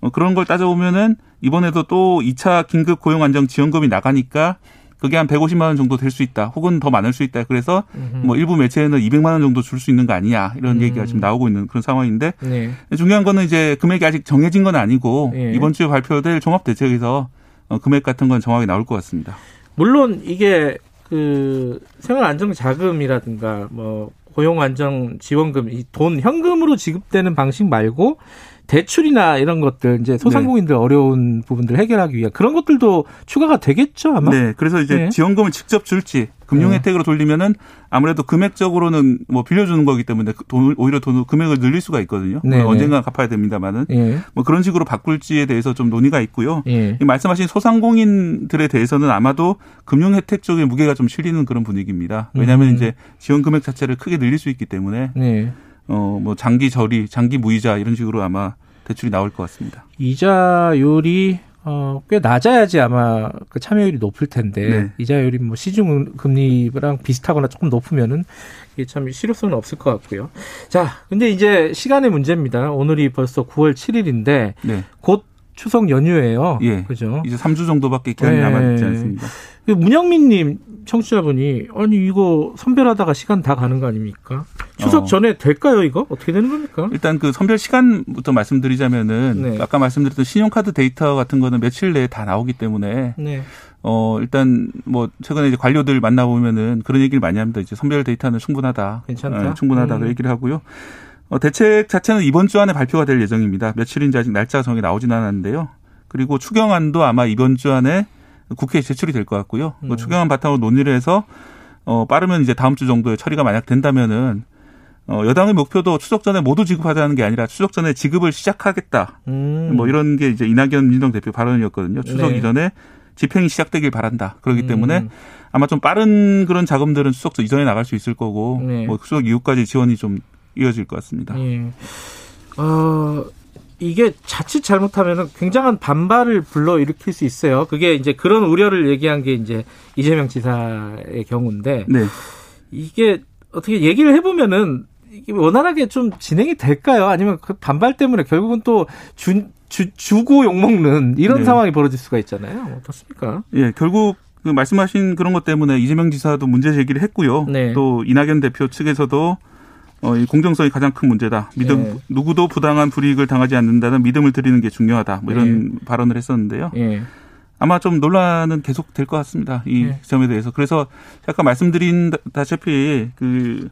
어, 그런 걸 따져보면은 이번에도 또 2차 긴급 고용 안정 지원금이 나가니까 그게 한 150만 원 정도 될 수 있다. 혹은 더 많을 수 있다. 그래서 음흠. 뭐 일부 매체에는 200만 원 정도 줄 수 있는 거 아니냐. 이런 음. 얘기가 지금 나오고 있는 그런 상황인데 네. 중요한 거는 이제 금액이 아직 정해진 건 아니고 네. 이번 주에 발표될 종합 대책에서 어, 금액 같은 건 정확히 나올 것 같습니다. 물론 이게 그 생활 안정 자금이라든가 뭐 고용 안정 지원금 이 돈 현금으로 지급되는 방식 말고 대출이나 이런 것들 이제 소상공인들 네. 어려운 부분들 해결하기 위한 그런 것들도 추가가 되겠죠 아마. 네, 그래서 이제 네. 지원금을 직접 줄지 금융 네. 혜택으로 돌리면은 아무래도 금액적으로는 뭐 빌려주는 거기 때문에 그돈 오히려 돈 금액을 늘릴 수가 있거든요. 네. 언젠가 갚아야 됩니다만은 네. 뭐 그런 식으로 바꿀지에 대해서 좀 논의가 있고요. 네. 말씀하신 소상공인들에 대해서는 아마도 금융 혜택 쪽에 무게가 좀 실리는 그런 분위기입니다. 왜냐하면 음. 이제 지원 금액 자체를 크게 늘릴 수 있기 때문에. 네. 어, 뭐 장기 저리, 장기 무이자 이런 식으로 아마 대출이 나올 것 같습니다. 이자율이 어, 꽤 낮아야지 아마 그 참여율이 높을 텐데 네. 이자율이 뭐 시중 금리랑 비슷하거나 조금 높으면은 이게 참 실효성은 없을 것 같고요. 자, 근데 이제 시간의 문제입니다. 오늘이 벌써 9월 7일인데 네. 곧 추석 연휴예요. 예. 그죠? 이제 3주 정도밖에 기간이 네. 남아있지 않습니다. 그 문영민님 청취자분이 아니 이거 선별하다가 시간 다 가는 거 아닙니까? 추석 어. 전에 될까요 이거 어떻게 되는 겁니까? 일단 그 선별 시간부터 말씀드리자면은 네. 아까 말씀드렸던 신용카드 데이터 같은 거는 며칠 내에 다 나오기 때문에 네. 어 일단 뭐 최근에 이제 관료들 만나 보면은 그런 얘기를 많이 합니다. 이제 선별 데이터는 충분하다, 괜찮다, 네, 충분하다 음. 그 얘기를 하고요. 어, 대책 자체는 이번 주 안에 발표가 될 예정입니다. 며칠인지 아직 날짜가 정확히 나오진 않았는데요. 그리고 추경안도 아마 이번 주 안에 국회에 제출이 될 것 같고요. 그 음. 추경안 바탕으로 논의를 해서 어, 빠르면 이제 다음 주 정도에 처리가 만약 된다면은 어, 여당의 목표도 추석 전에 모두 지급하자는 게 아니라 추석 전에 지급을 시작하겠다. 음. 뭐 이런 게 이제 이낙연 민정 대표 발언이었거든요. 추석 네. 이전에 집행이 시작되길 바란다. 그렇기 음. 때문에 아마 좀 빠른 그런 자금들은 추석 이전에 나갈 수 있을 거고 네. 뭐 추석 이후까지 지원이 좀 이어질 것 같습니다. 예. 어, 이게 자칫 잘못하면 굉장한 반발을 불러 일으킬 수 있어요. 그게 이제 그런 우려를 얘기한 게 이제 이재명 지사의 경우인데 네. 이게 어떻게 얘기를 해보면은 이게 원활하게 좀 진행이 될까요? 아니면 그 반발 때문에 결국은 또 주, 주, 주고 욕먹는 이런 네. 상황이 벌어질 수가 있잖아요. 어떻습니까? 예, 결국 그 말씀하신 그런 것 때문에 이재명 지사도 문제 제기를 했고요. 네. 또 이낙연 대표 측에서도 어, 이 공정성이 가장 큰 문제다. 믿음 예. 누구도 부당한 불이익을 당하지 않는다는 믿음을 드리는 게 중요하다. 뭐 이런 예. 발언을 했었는데요. 예. 아마 좀 논란은 계속 될 것 같습니다. 이 네. 점에 대해서. 그래서 아까 말씀드린 다시피 그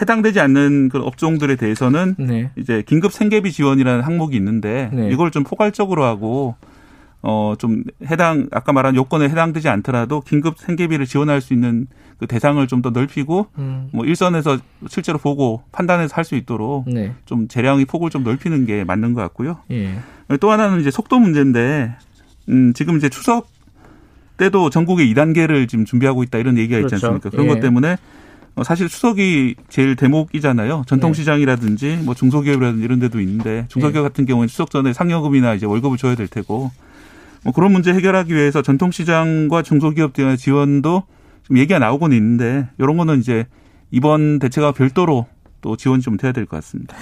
해당되지 않는 그 업종들에 대해서는 네. 이제 긴급 생계비 지원이라는 항목이 있는데 네. 이걸 좀 포괄적으로 하고 어 좀 해당 아까 말한 요건에 해당되지 않더라도 긴급 생계비를 지원할 수 있는 그 대상을 좀 더 넓히고 음. 뭐 일선에서 실제로 보고 판단해서 할 수 있도록 네. 좀 재량의 폭을 좀 넓히는 게 맞는 것 같고요. 예. 또 하나는 이제 속도 문제인데 음 지금 이제 추석 때도 전국에 2단계를 지금 준비하고 있다 이런 얘기가 그렇죠. 있지 않습니까? 그런 예. 것 때문에 어, 사실 추석이 제일 대목이잖아요. 전통시장이라든지 뭐 중소기업이라든지 이런 데도 있는데 중소기업 네. 같은 경우는 추석 전에 상여금이나 이제 월급을 줘야 될 테고 뭐 그런 문제 해결하기 위해서 전통시장과 중소기업 들 지원도 좀 얘기가 나오고는 있는데 이런 거는 이제 이번 대책과 별도로 또 지원이 좀 돼야 될 것 같습니다.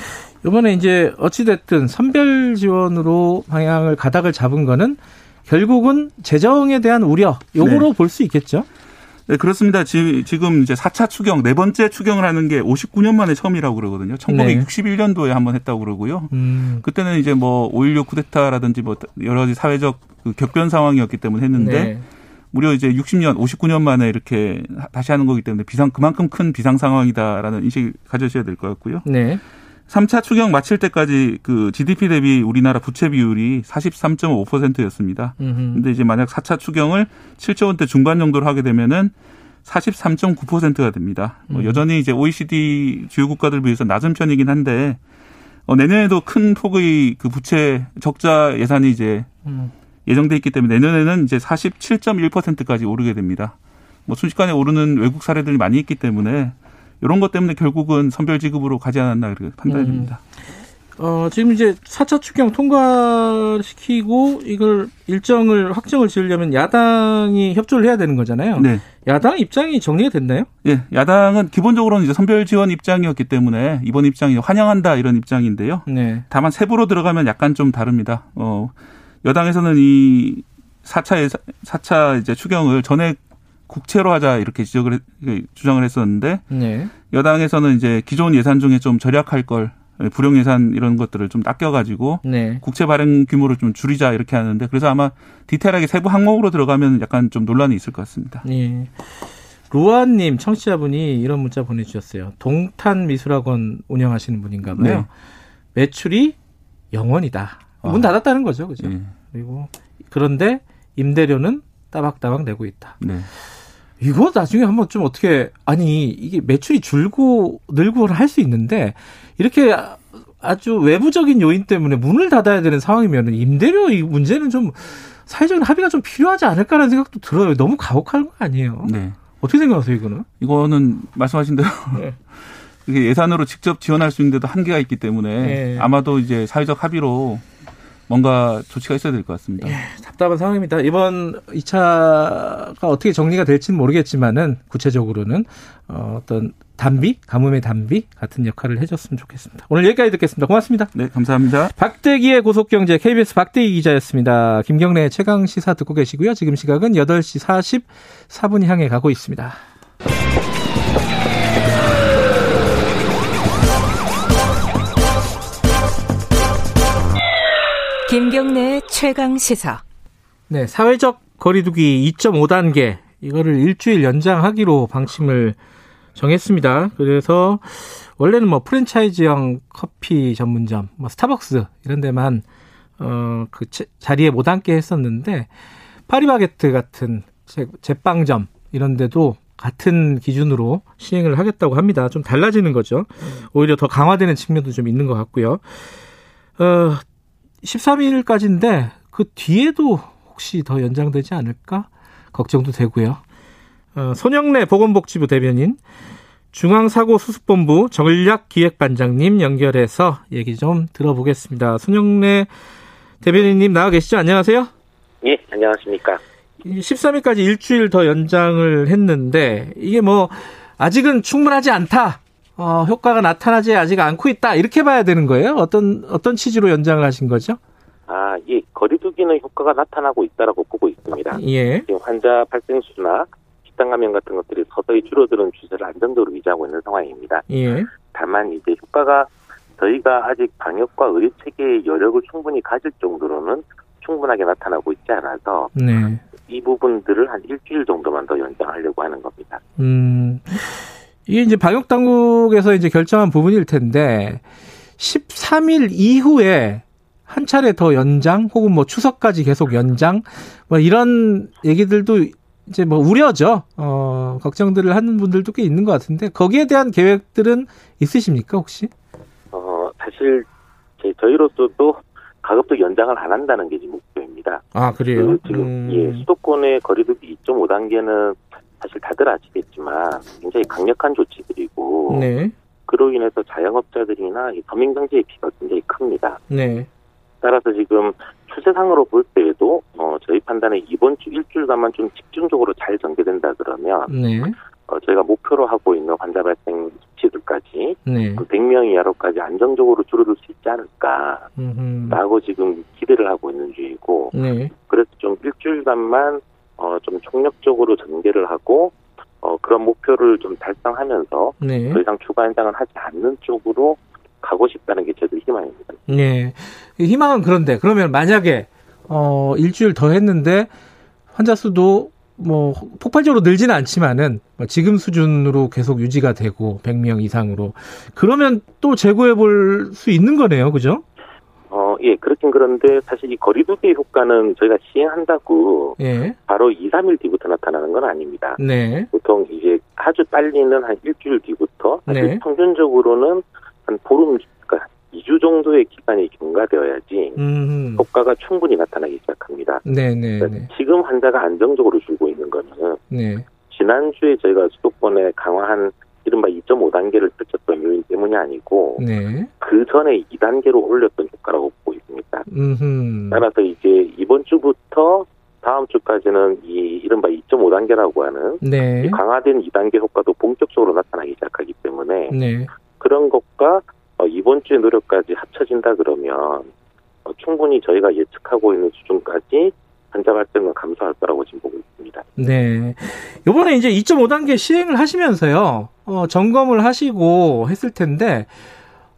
이번에 이제 어찌됐든 선별 지원으로 방향을 가닥을 잡은 거는 결국은 재정에 대한 우려 요거로 네. 볼수 있겠죠. 네, 그렇습니다. 지금 이제 4차 추경, 네 번째 추경을 하는 게 59년 만에 처음이라고 그러거든요. 1961년도에 한번 했다고 그러고요. 음. 그때는 이제 뭐 5.16 쿠데타라든지 뭐 여러 가지 사회적 그 격변 상황이었기 때문에 했는데 네. 무려 이제 60년, 59년 만에 이렇게 다시 하는 거기 때문에 비상, 그만큼 큰 비상 상황이다라는 인식을 가져셔야 될 것 같고요. 네. 3차 추경 마칠 때까지 그 GDP 대비 우리나라 부채 비율이 43.5%였습니다. 근데 이제 만약 4차 추경을 7조 원대 중반 정도로 하게 되면은 43.9%가 됩니다. 뭐 음. 여전히 이제 OECD 주요 국가들 비해서 낮은 편이긴 한데 어, 내년에도 큰 폭의 그 부채 적자 예산이 이제 음. 예정돼 있기 때문에 내년에는 이제 47.1%까지 오르게 됩니다. 뭐 순식간에 오르는 외국 사례들이 많이 있기 때문에 이런 것 때문에 결국은 선별 지급으로 가지 않았나 그렇게 판단이 됩니다. 음. 어, 지금 이제 4차 추경 통과시키고 이걸 일정을 확정을 지으려면 야당이 협조를 해야 되는 거잖아요. 네. 야당 입장이 정리가 됐나요? 예. 야당은 기본적으로는 이제 선별 지원 입장이었기 때문에 이번 입장이 환영한다 이런 입장인데요. 네. 다만 세부로 들어가면 약간 좀 다릅니다. 어, 여당에서는 이 4차 4차 이제 추경을 전액 국채로 하자 이렇게 지적을 그 주장을 했었는데 네. 여당에서는 이제 기존 예산 중에 좀 절약할 걸 불용 예산 이런 것들을 좀 닦여가지고 네. 국채 발행 규모를 좀 줄이자 이렇게 하는데 그래서 아마 디테일하게 세부 항목으로 들어가면 약간 좀 논란이 있을 것 같습니다. 네. 루아님 청취자분이 이런 문자 보내주셨어요. 동탄 미술학원 운영하시는 분인가 봐요. 네. 매출이 영원이다. 문 아. 닫았다는 거죠, 그죠? 네. 그리고 그런데 임대료는 따박따박 내고 있다. 네. 이거 나중에 한번 좀 어떻게 아니 이게 매출이 줄고 늘고를 할 수 있는데 이렇게 아주 외부적인 요인 때문에 문을 닫아야 되는 상황이면 임대료 이 문제는 좀 사회적인 합의가 좀 필요하지 않을까라는 생각도 들어요. 너무 가혹한 거 아니에요? 네. 어떻게 생각하세요, 이거는? 이거는 말씀하신 대로 네. <laughs> 예산으로 직접 지원할 수 있는데도 한계가 있기 때문에 네. 아마도 이제 사회적 합의로 뭔가 조치가 있어야 될 것 같습니다. 예, 답답한 상황입니다. 이번 2차가 어떻게 정리가 될지는 모르겠지만은 구체적으로는 어, 어떤 단비, 가뭄의 단비 같은 역할을 해줬으면 좋겠습니다. 오늘 여기까지 듣겠습니다. 고맙습니다. 네, 감사합니다. 박대기의 고속경제 KBS 박대기 기자였습니다. 김경래 최강 시사 듣고 계시고요. 지금 시각은 8시 44분 향해 가고 있습니다. 김경래 최강 시사. 네, 사회적 거리두기 2.5단계 이거를 일주일 연장하기로 방침을 정했습니다. 그래서 원래는 뭐 프랜차이즈형 커피 전문점, 뭐 스타벅스 이런 데만 어그 자리에 못 앉게 했었는데 파리바게트 같은 제빵점 이런 데도 같은 기준으로 시행을 하겠다고 합니다. 좀 달라지는 거죠. 오히려 더 강화되는 측면도 좀 있는 것 같고요. 어, 13일까지인데 그 뒤에도 혹시 더 연장되지 않을까 걱정도 되고요. 어, 손영래 보건복지부 대변인 중앙사고수습본부 전략기획반장님 연결해서 얘기 좀 들어보겠습니다. 손영래 대변인님 나와 계시죠? 안녕하세요. 예, 안녕하십니까. 13일까지 일주일 더 연장을 했는데 이게 뭐 아직은 충분하지 않다. 어, 효과가 나타나지 아직 않고 있다 이렇게 봐야 되는 거예요? 어떤 어떤 취지로 연장을 하신 거죠? 아, 이 거리두기는 효과가 나타나고 있다라고 보고 있습니다. 예. 지금 환자 발생 수나 집단 감염 같은 것들이 서서히 줄어드는 추세를 안정적으로 유지하고 있는 상황입니다. 예. 다만 이제 효과가 저희가 아직 방역과 의료 체계의 여력을 충분히 가질 정도로는 충분하게 나타나고 있지 않아서 네. 이 부분들을 한 일주일 정도만 더 연장하려고 하는 겁니다. 음, 이게 이제 방역 당국에서 이제 결정한 부분일 텐데 13일 이후에 한 차례 더 연장 혹은 뭐 추석까지 계속 연장 뭐 이런 얘기들도 이제 뭐 우려죠. 어, 걱정들을 하는 분들도 꽤 있는 것 같은데 거기에 대한 계획들은 있으십니까 혹시? 어, 사실 저희로서도 가급적 연장을 안 한다는 게 지금 목표입니다. 아 그래요? 그 지금 음. 예, 수도권의 거리두기 2.5단계는 사실 다들 아시겠지만 굉장히 강력한 조치들이고 네. 그로 인해서 자영업자들이나 서민 경제의 피가 굉장히 큽니다. 네. 따라서 지금 추세상으로 볼 때에도 어, 저희 판단에 이번 주 일주일간만 좀 집중적으로 잘 전개된다 그러면 네. 어, 저희가 목표로 하고 있는 환자 발생 수치들까지 네. 100명 이하로까지 안정적으로 줄어들 수 있지 않을까라고 지금 기대를 하고 있는 중이고 네. 그래서 좀 일주일간만 어, 좀 총력적으로 전개를 하고 어, 그런 목표를 좀 달성하면서 네. 더 이상 추가 연장을 하지 않는 쪽으로 가고 싶다는 게 저도 희망입니다. 네. 희망은 그런데 그러면 만약에 어 일주일 더 했는데 환자 수도 뭐 폭발적으로 늘지는 않지만은 뭐 지금 수준으로 계속 유지가 되고 100명 이상으로 그러면 또 재고해 볼 수 있는 거네요. 그죠? 어, 예, 그렇긴 그런데 사실 이 거리두기 효과는 저희가 시행한다고 예. 바로 2, 3일 뒤부터 나타나는 건 아닙니다. 네. 보통 이제 아주 빨리는 한 일주일 뒤부터 네. 평균적으로는 한 보름, 그러니까 2주 정도의 기간이 경과되어야지 음. 효과가 충분히 나타나기 시작합니다. 네네. 네, 그러니까 네. 지금 환자가 안정적으로 줄고 있는 거는 네. 지난주에 저희가 수도권에 강화한 이른바 2.5단계를 펼쳤던 요인 때문이 아니고 네. 그 전에 2단계로 올렸던 효과라고 보고 있습니다. 음흠. 따라서 이제 이번 주부터 다음 주까지는 이 이른바 2.5단계라고 하는 네. 강화된 2단계 효과도 본격적으로 나타나기 시작하기 때문에 네. 그런 것과 어, 이번 주의 노력까지 합쳐진다 그러면 어, 충분히 저희가 예측하고 있는 수준까지 환자 발생은 감소할 거라고 지금 보고 있습니다. 네. 이번에 이제 2.5단계 시행을 하시면서요, 어, 점검을 하시고 했을 텐데,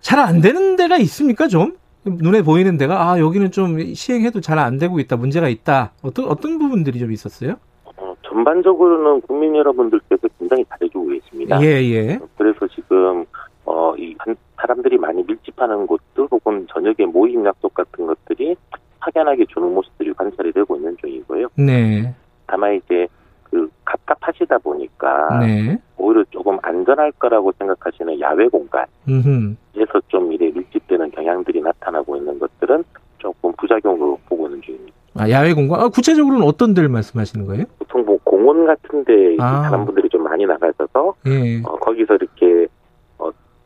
잘 안 되는 데가 있습니까, 좀? 눈에 보이는 데가, 아, 여기는 좀 시행해도 잘 안 되고 있다, 문제가 있다. 어떤, 어떤 부분들이 좀 있었어요? 어, 전반적으로는 국민 여러분들께서 굉장히 잘해주고 계십니다. 예, 예. 그래서 지금 어, 이 사람들이 많이 밀집하는 곳들 혹은 저녁에 모임 약속 같은 것들이 확연하게 주는 모습들이 관찰이 되고 있는 중이고요. 네. 다만 이제 그 갑갑하시다 보니까 네. 오히려 조금 안전할 거라고 생각하시는 야외 공간에서 좀 이래 밀집되는 경향들이 나타나고 있는 것들은 조금 부작용으로 보고 있는 중입니다. 아, 야외 공간? 아, 구체적으로는 어떤 데를 말씀하시는 거예요? 보통 뭐 공원 같은 데 아. 사람 분들이 좀 많이 나가셔서 네. 어, 거기서 이렇게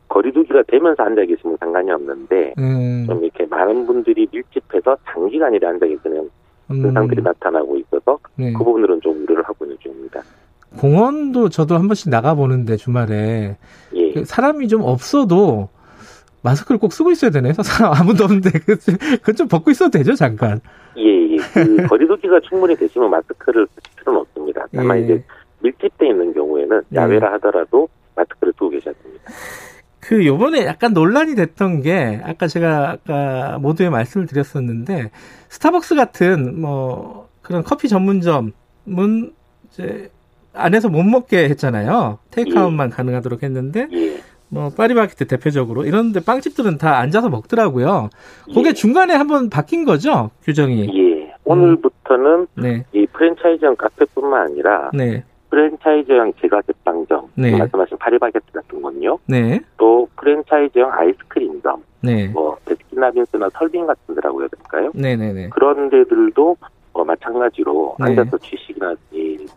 거리두기가 되면서 앉아 계시면 상관이 없는데 음. 좀 이렇게 많은 분들이 밀집해서 장기간 이래 앉아 계시는 음. 증상들이 음. 나타나고 있어서 네. 그 부분들은 좀 우려를 하고 있는 중입니다. 공원도 저도 한 번씩 나가 보는데 주말에 예. 그 사람이 좀 없어도 마스크를 꼭 쓰고 있어야 되네. 사람 아무도 없는데 <laughs> 그건 좀 벗고 있어도 되죠 잠깐. 예, 예. 그 <laughs> 거리두기가 충분히 되시면 마스크를 쓰실 필요는 없습니다. 다만 예. 이제 밀집돼 있는 경우에는 예. 야외라 하더라도 마스크를 쓰고 계셔야 됩니다. 그 요번에 약간 논란이 됐던 게 아까 제가 아까 모두에 말씀을 드렸었는데 스타벅스 같은 뭐 그런 커피 전문점은 이제 안에서 못 먹게 했잖아요. 테이크아웃만 예. 가능하도록 했는데 예. 뭐 파리바게트 대표적으로 이런데 빵집들은 다 앉아서 먹더라고요. 그게 예. 중간에 한번 바뀐 거죠 규정이. 예. 오늘부터는 음. 네. 이 프랜차이즈형 카페뿐만 아니라 네. 프랜차이즈형 제과 제빵점, 네. 말씀하신 파리바게트 같은 건요. 네. 또 프랜차이즈형 아이스크림점, 네. 뭐 베스킨라빈스나 설빙 같은 데라고 해야 될까요? 네네네. 그런 데들도 어, 마찬가지로 네. 앉아서 취식이나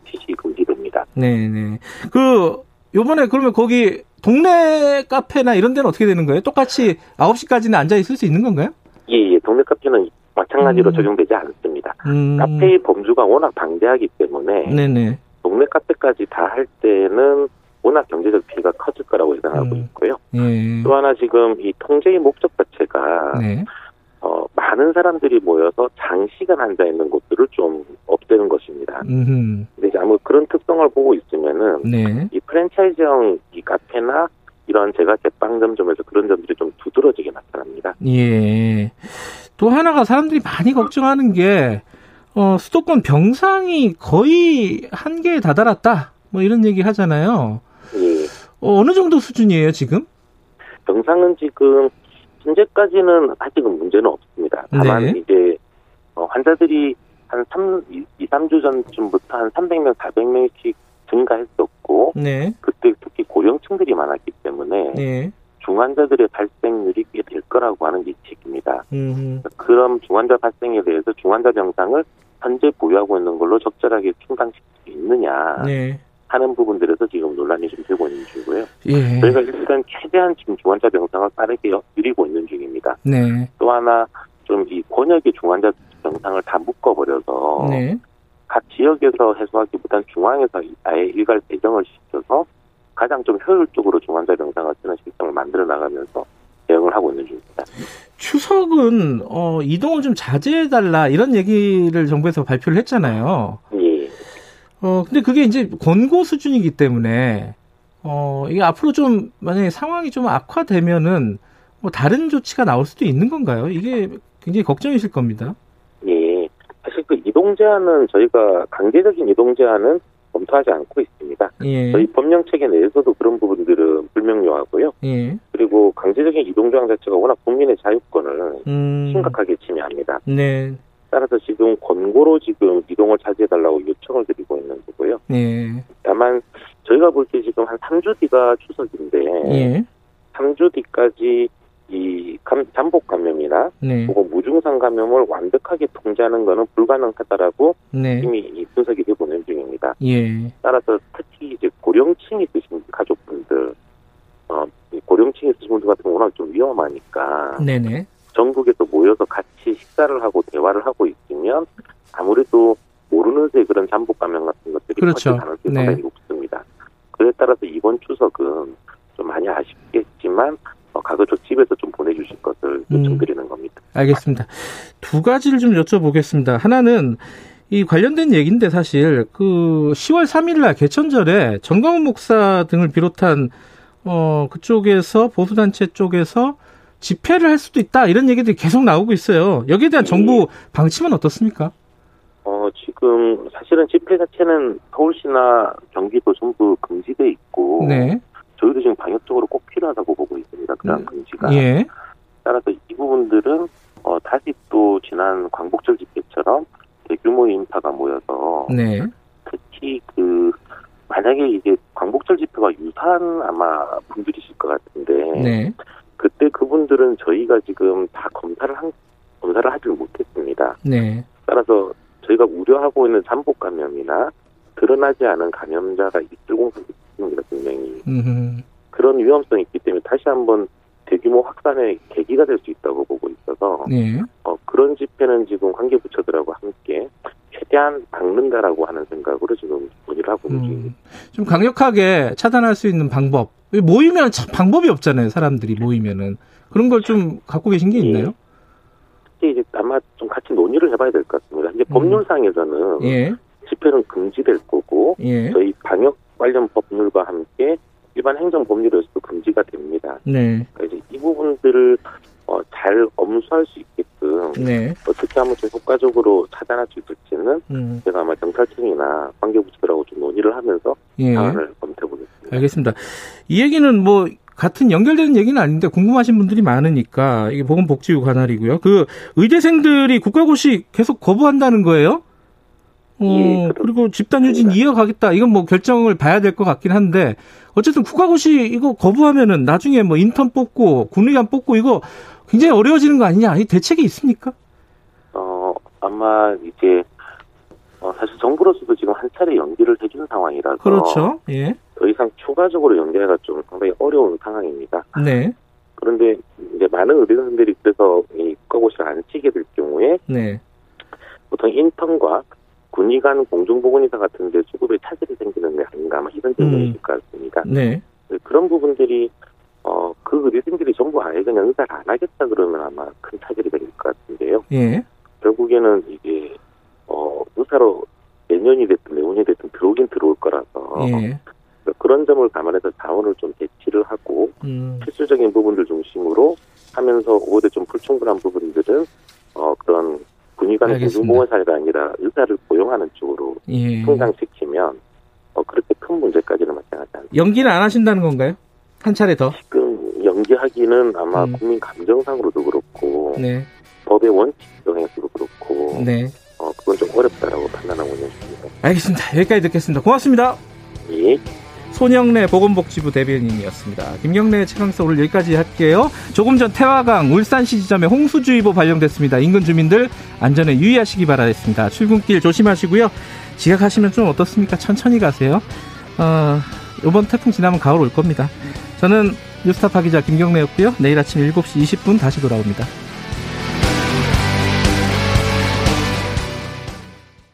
취식 금지됩니다. 네네. 그 요번에 그러면 거기 동네 카페나 이런 데는 어떻게 되는 거예요? 똑같이 9시까지는 앉아 있을 수 있는 건가요? 예, 예. 동네 카페는 마찬가지로 음. 적용되지 않습니다. 음. 카페의 범주가 워낙 방대하기 때문에 네네. 동네 카페까지 다 할 때는 워낙 경제적 피해가 커질 거라고 예상하고 음. 있고요. 예. 또 하나 지금 이 통제의 목적 자체가 네. 어, 많은 사람들이 모여서 장시간 앉아 있는 곳들을 좀 없애는 것입니다. 음흠. 근데 이제 아무 그런 특성을 보고 있으면은 네. 이 프랜차이즈형 이 카페나 이런 제가 제빵점점에서 그런 점들이 좀 두드러지게 나타납니다. 예. 또 하나가 사람들이 많이 걱정하는 게 어, 수도권 병상이 거의 한계에 다다랐다. 뭐 이런 얘기 하잖아요. 예. 어, 어느 정도 수준이에요, 지금? 병상은 지금 현재까지는 아직은 문제는 없습니다. 다만 네. 이제 어, 환자들이 한 3, 2, 3주 전쯤부터 한 300명, 400명씩 증가했었고 네. 그때 특히 고령층들이 많았기 때문에 네. 중환자들의 발생률이 꽤 될 거라고 하는 예측입니다. 음흠. 그럼 중환자 발생에 대해서 중환자 병상을 현재 보유하고 있는 걸로 적절하게 충당시킬 수 있느냐 네. 하는 부분들에서 지금 논란이 좀 되고 있는 중이고요. 예. 저희가 일단 최대한 지금 중환자 병상을 빠르게 늘리고 있는 중입니다. 네. 또 하나 좀 이 권역의 중환자 병상을 다 묶어버려서 네. 각 지역에서 해소하기보단 중앙에서 아예 일괄 배정을 시켜서 가장 좀 효율적으로 중환자 병상을 쓰는 시스템을 만들어 나가면서 대응을 하고 있는 중입니다. 추석은 어, 이동을 좀 자제해달라 이런 얘기를 정부에서 발표를 했잖아요. 예. 어, 근데 그게 이제 권고 수준이기 때문에 어, 이게 앞으로 좀 만약에 상황이 좀 악화되면은 뭐 다른 조치가 나올 수도 있는 건가요? 이게 굉장히 걱정이실 겁니다. 예. 사실 그 이동 제한은 저희가 강제적인 이동 제한은 검토하지 않고 있습니다. 예. 저희 법령 체계 내에서도 그런 부분들은 불명료하고요. 예. 그리고 강제적인 이동 조항 자체가 워낙 국민의 자유권을 음. 심각하게 침해합니다. 네. 따라서 지금 권고로 지금 이동을 자제해달라고 요청을 드리고 있는 거고요. 예. 다만 저희가 볼 때 지금 한 3주 뒤가 추석인데 예. 3주 뒤까지 이 감, 잠복 감염이나 네. 혹은 무증상 감염을 완벽하게 통제하는 것은 불가능하다라고 네. 이미 분석이 되고 있는 중입니다. 예. 따라서 특히 이제 고령층이 있으신 가족분들, 어, 고령층이 있으신 분들 같은 경우는 좀 위험하니까 네네. 전국에서 모여서 같이 식사를 하고 대화를 하고 있으면 아무래도 모르는 새 그런 잠복 감염 같은 것들이 그렇죠. 가능성이 네. 상당히 높습니다. 그에 따라서 이번 추석은 좀 많이 아쉽겠지만 어, 가급적 집에서 좀 보내주실 것을 음. 요청드리는 음, 겁니다. 알겠습니다. 두 가지를 좀 여쭤보겠습니다. 하나는 이 관련된 얘기인데 사실 그 10월 3일날 개천절에 정광훈 목사 등을 비롯한 어 그쪽에서 보수단체 쪽에서 집회를 할 수도 있다 이런 얘기들이 계속 나오고 있어요. 여기에 대한 정부 방침은 어떻습니까? 어 지금 사실은 집회 자체는 서울시나 경기도 전부 금지돼 있고 네. 저희도 지금 방역적으로 꼭 필요하다고 보고 있습니다. 그런 음. 금지가. 예. 따라서 이 부분들은 어, 다시 또 지난 광복절 집회처럼 대규모 인파가 모여서 네. 특히 그 만약에 이게 광복절 집회가 유사한 아마 분들이실 것 같은데 네. 그때 그분들은 저희가 지금 다 검사를 한 검사를 하지 못했습니다. 네. 따라서 저희가 우려하고 있는 잠복 감염이나 드러나지 않은 감염자가 있을 공산이 있습니다, 분명히. 음흠. 그런 위험성이 있기 때문에 다시 한번 대규모 확산의 계기가 될 수 있다고 보고 있어서 네. 어, 그런 집회는 지금 관계부처들하고 함께 최대한 막는다라고 하는 생각으로 지금 논의를 하고 있는 음. 좀 강력하게 차단할 수 있는 방법 모이면 참 방법이 없잖아요. 사람들이 모이면은 그런 걸 좀 갖고 계신 게 예. 있나요? 예. 이제 아마 좀 같이 논의를 해봐야 될 것 같습니다. 이제 음. 법률상에서는 예. 집회는 금지될 거고 예. 저희 방역 관련 법률과 함께 일반 행정 법률에서도 금지가 됩니다. 네. 그러니까 이제 이 부분들을 어, 잘 엄수할 수 있게끔 네. 어떻게 하면 좀 효과적으로 차단할 수 있을지는 음. 제가 아마 경찰청이나 관계부처들하고 좀 논의를 하면서 예. 방안을 검토해 보겠습니다. 알겠습니다. 이 얘기는 뭐 같은 연결되는 얘기는 아닌데 궁금하신 분들이 많으니까 이게 보건복지부 관할이고요. 그 의대생들이 국가고시 계속 거부한다는 거예요? 어, 예, 그리고 집단 유진 이어가겠다. 이건 뭐 결정을 봐야 될 것 같긴 한데 어쨌든 국가고시 이거 거부하면은 나중에 뭐 인턴 뽑고 군의관 뽑고 이거 굉장히 어려워지는 거 아니냐? 이 대책이 있습니까? 어 아마 이제 어, 사실 정부로서도 지금 한 차례 연기를 해준 상황이라서 그렇죠. 예. 더 이상 추가적으로 연기가 좀 상당히 어려운 상황입니다. 네. 그런데 이제 많은 의대생들이 그래서 이 국가고시를 안 치게 될 경우에 네. 보통 인턴과 군의관 공중보건의사 같은 데 수급에 차질이 생기는 게 아닌가 아마 이런 질문이 있을 음. 것 같습니다. 네. 네. 그런 부분들이 어, 그 의대생들이 전부 아예 그냥 의사를 안 하겠다 그러면 아마 큰 차질이 생길 것 같은데요. 예. 결국에는 이게, 어, 의사로 내년이 됐든 내후년이 됐든 들어오긴 들어올 거라서. 예. 그런 점을 감안해서 자원을 좀 배치를 하고, 음. 필수적인 부분들 중심으로 하면서 오후에 좀 불충분한 부분들은 어떤 군의관 공중보건 사례가 아니라 의사를 고용하는 쪽으로 예. 성장시키면 어, 그렇게 큰 문제까지는 마찬가지 않습니다. 연기는 안 하신다는 건가요? 한 차례 더? 지금 연기하기는 아마 음. 국민 감정상으로도 그렇고 네. 법의 원칙 정에서도 그렇고 네. 어, 그건 좀 어렵다라고 판단하고 있는 중입니다. 알겠습니다. 여기까지 듣겠습니다. 고맙습니다. 예. 손영래 보건복지부 대변인이었습니다. 김경래 최강사 오늘 여기까지 할게요. 조금 전 태화강 울산시 지점에 홍수주의보 발령됐습니다. 인근 주민들 안전에 유의하시기 바라겠습니다. 출근길 조심하시고요. 지각하시면 좀 어떻습니까? 천천히 가세요. 어, 이번 태풍 지나면 가을 올 겁니다. 저는 뉴스타파 기자 김경래였고요. 내일 아침 7시 20분 다시 돌아옵니다.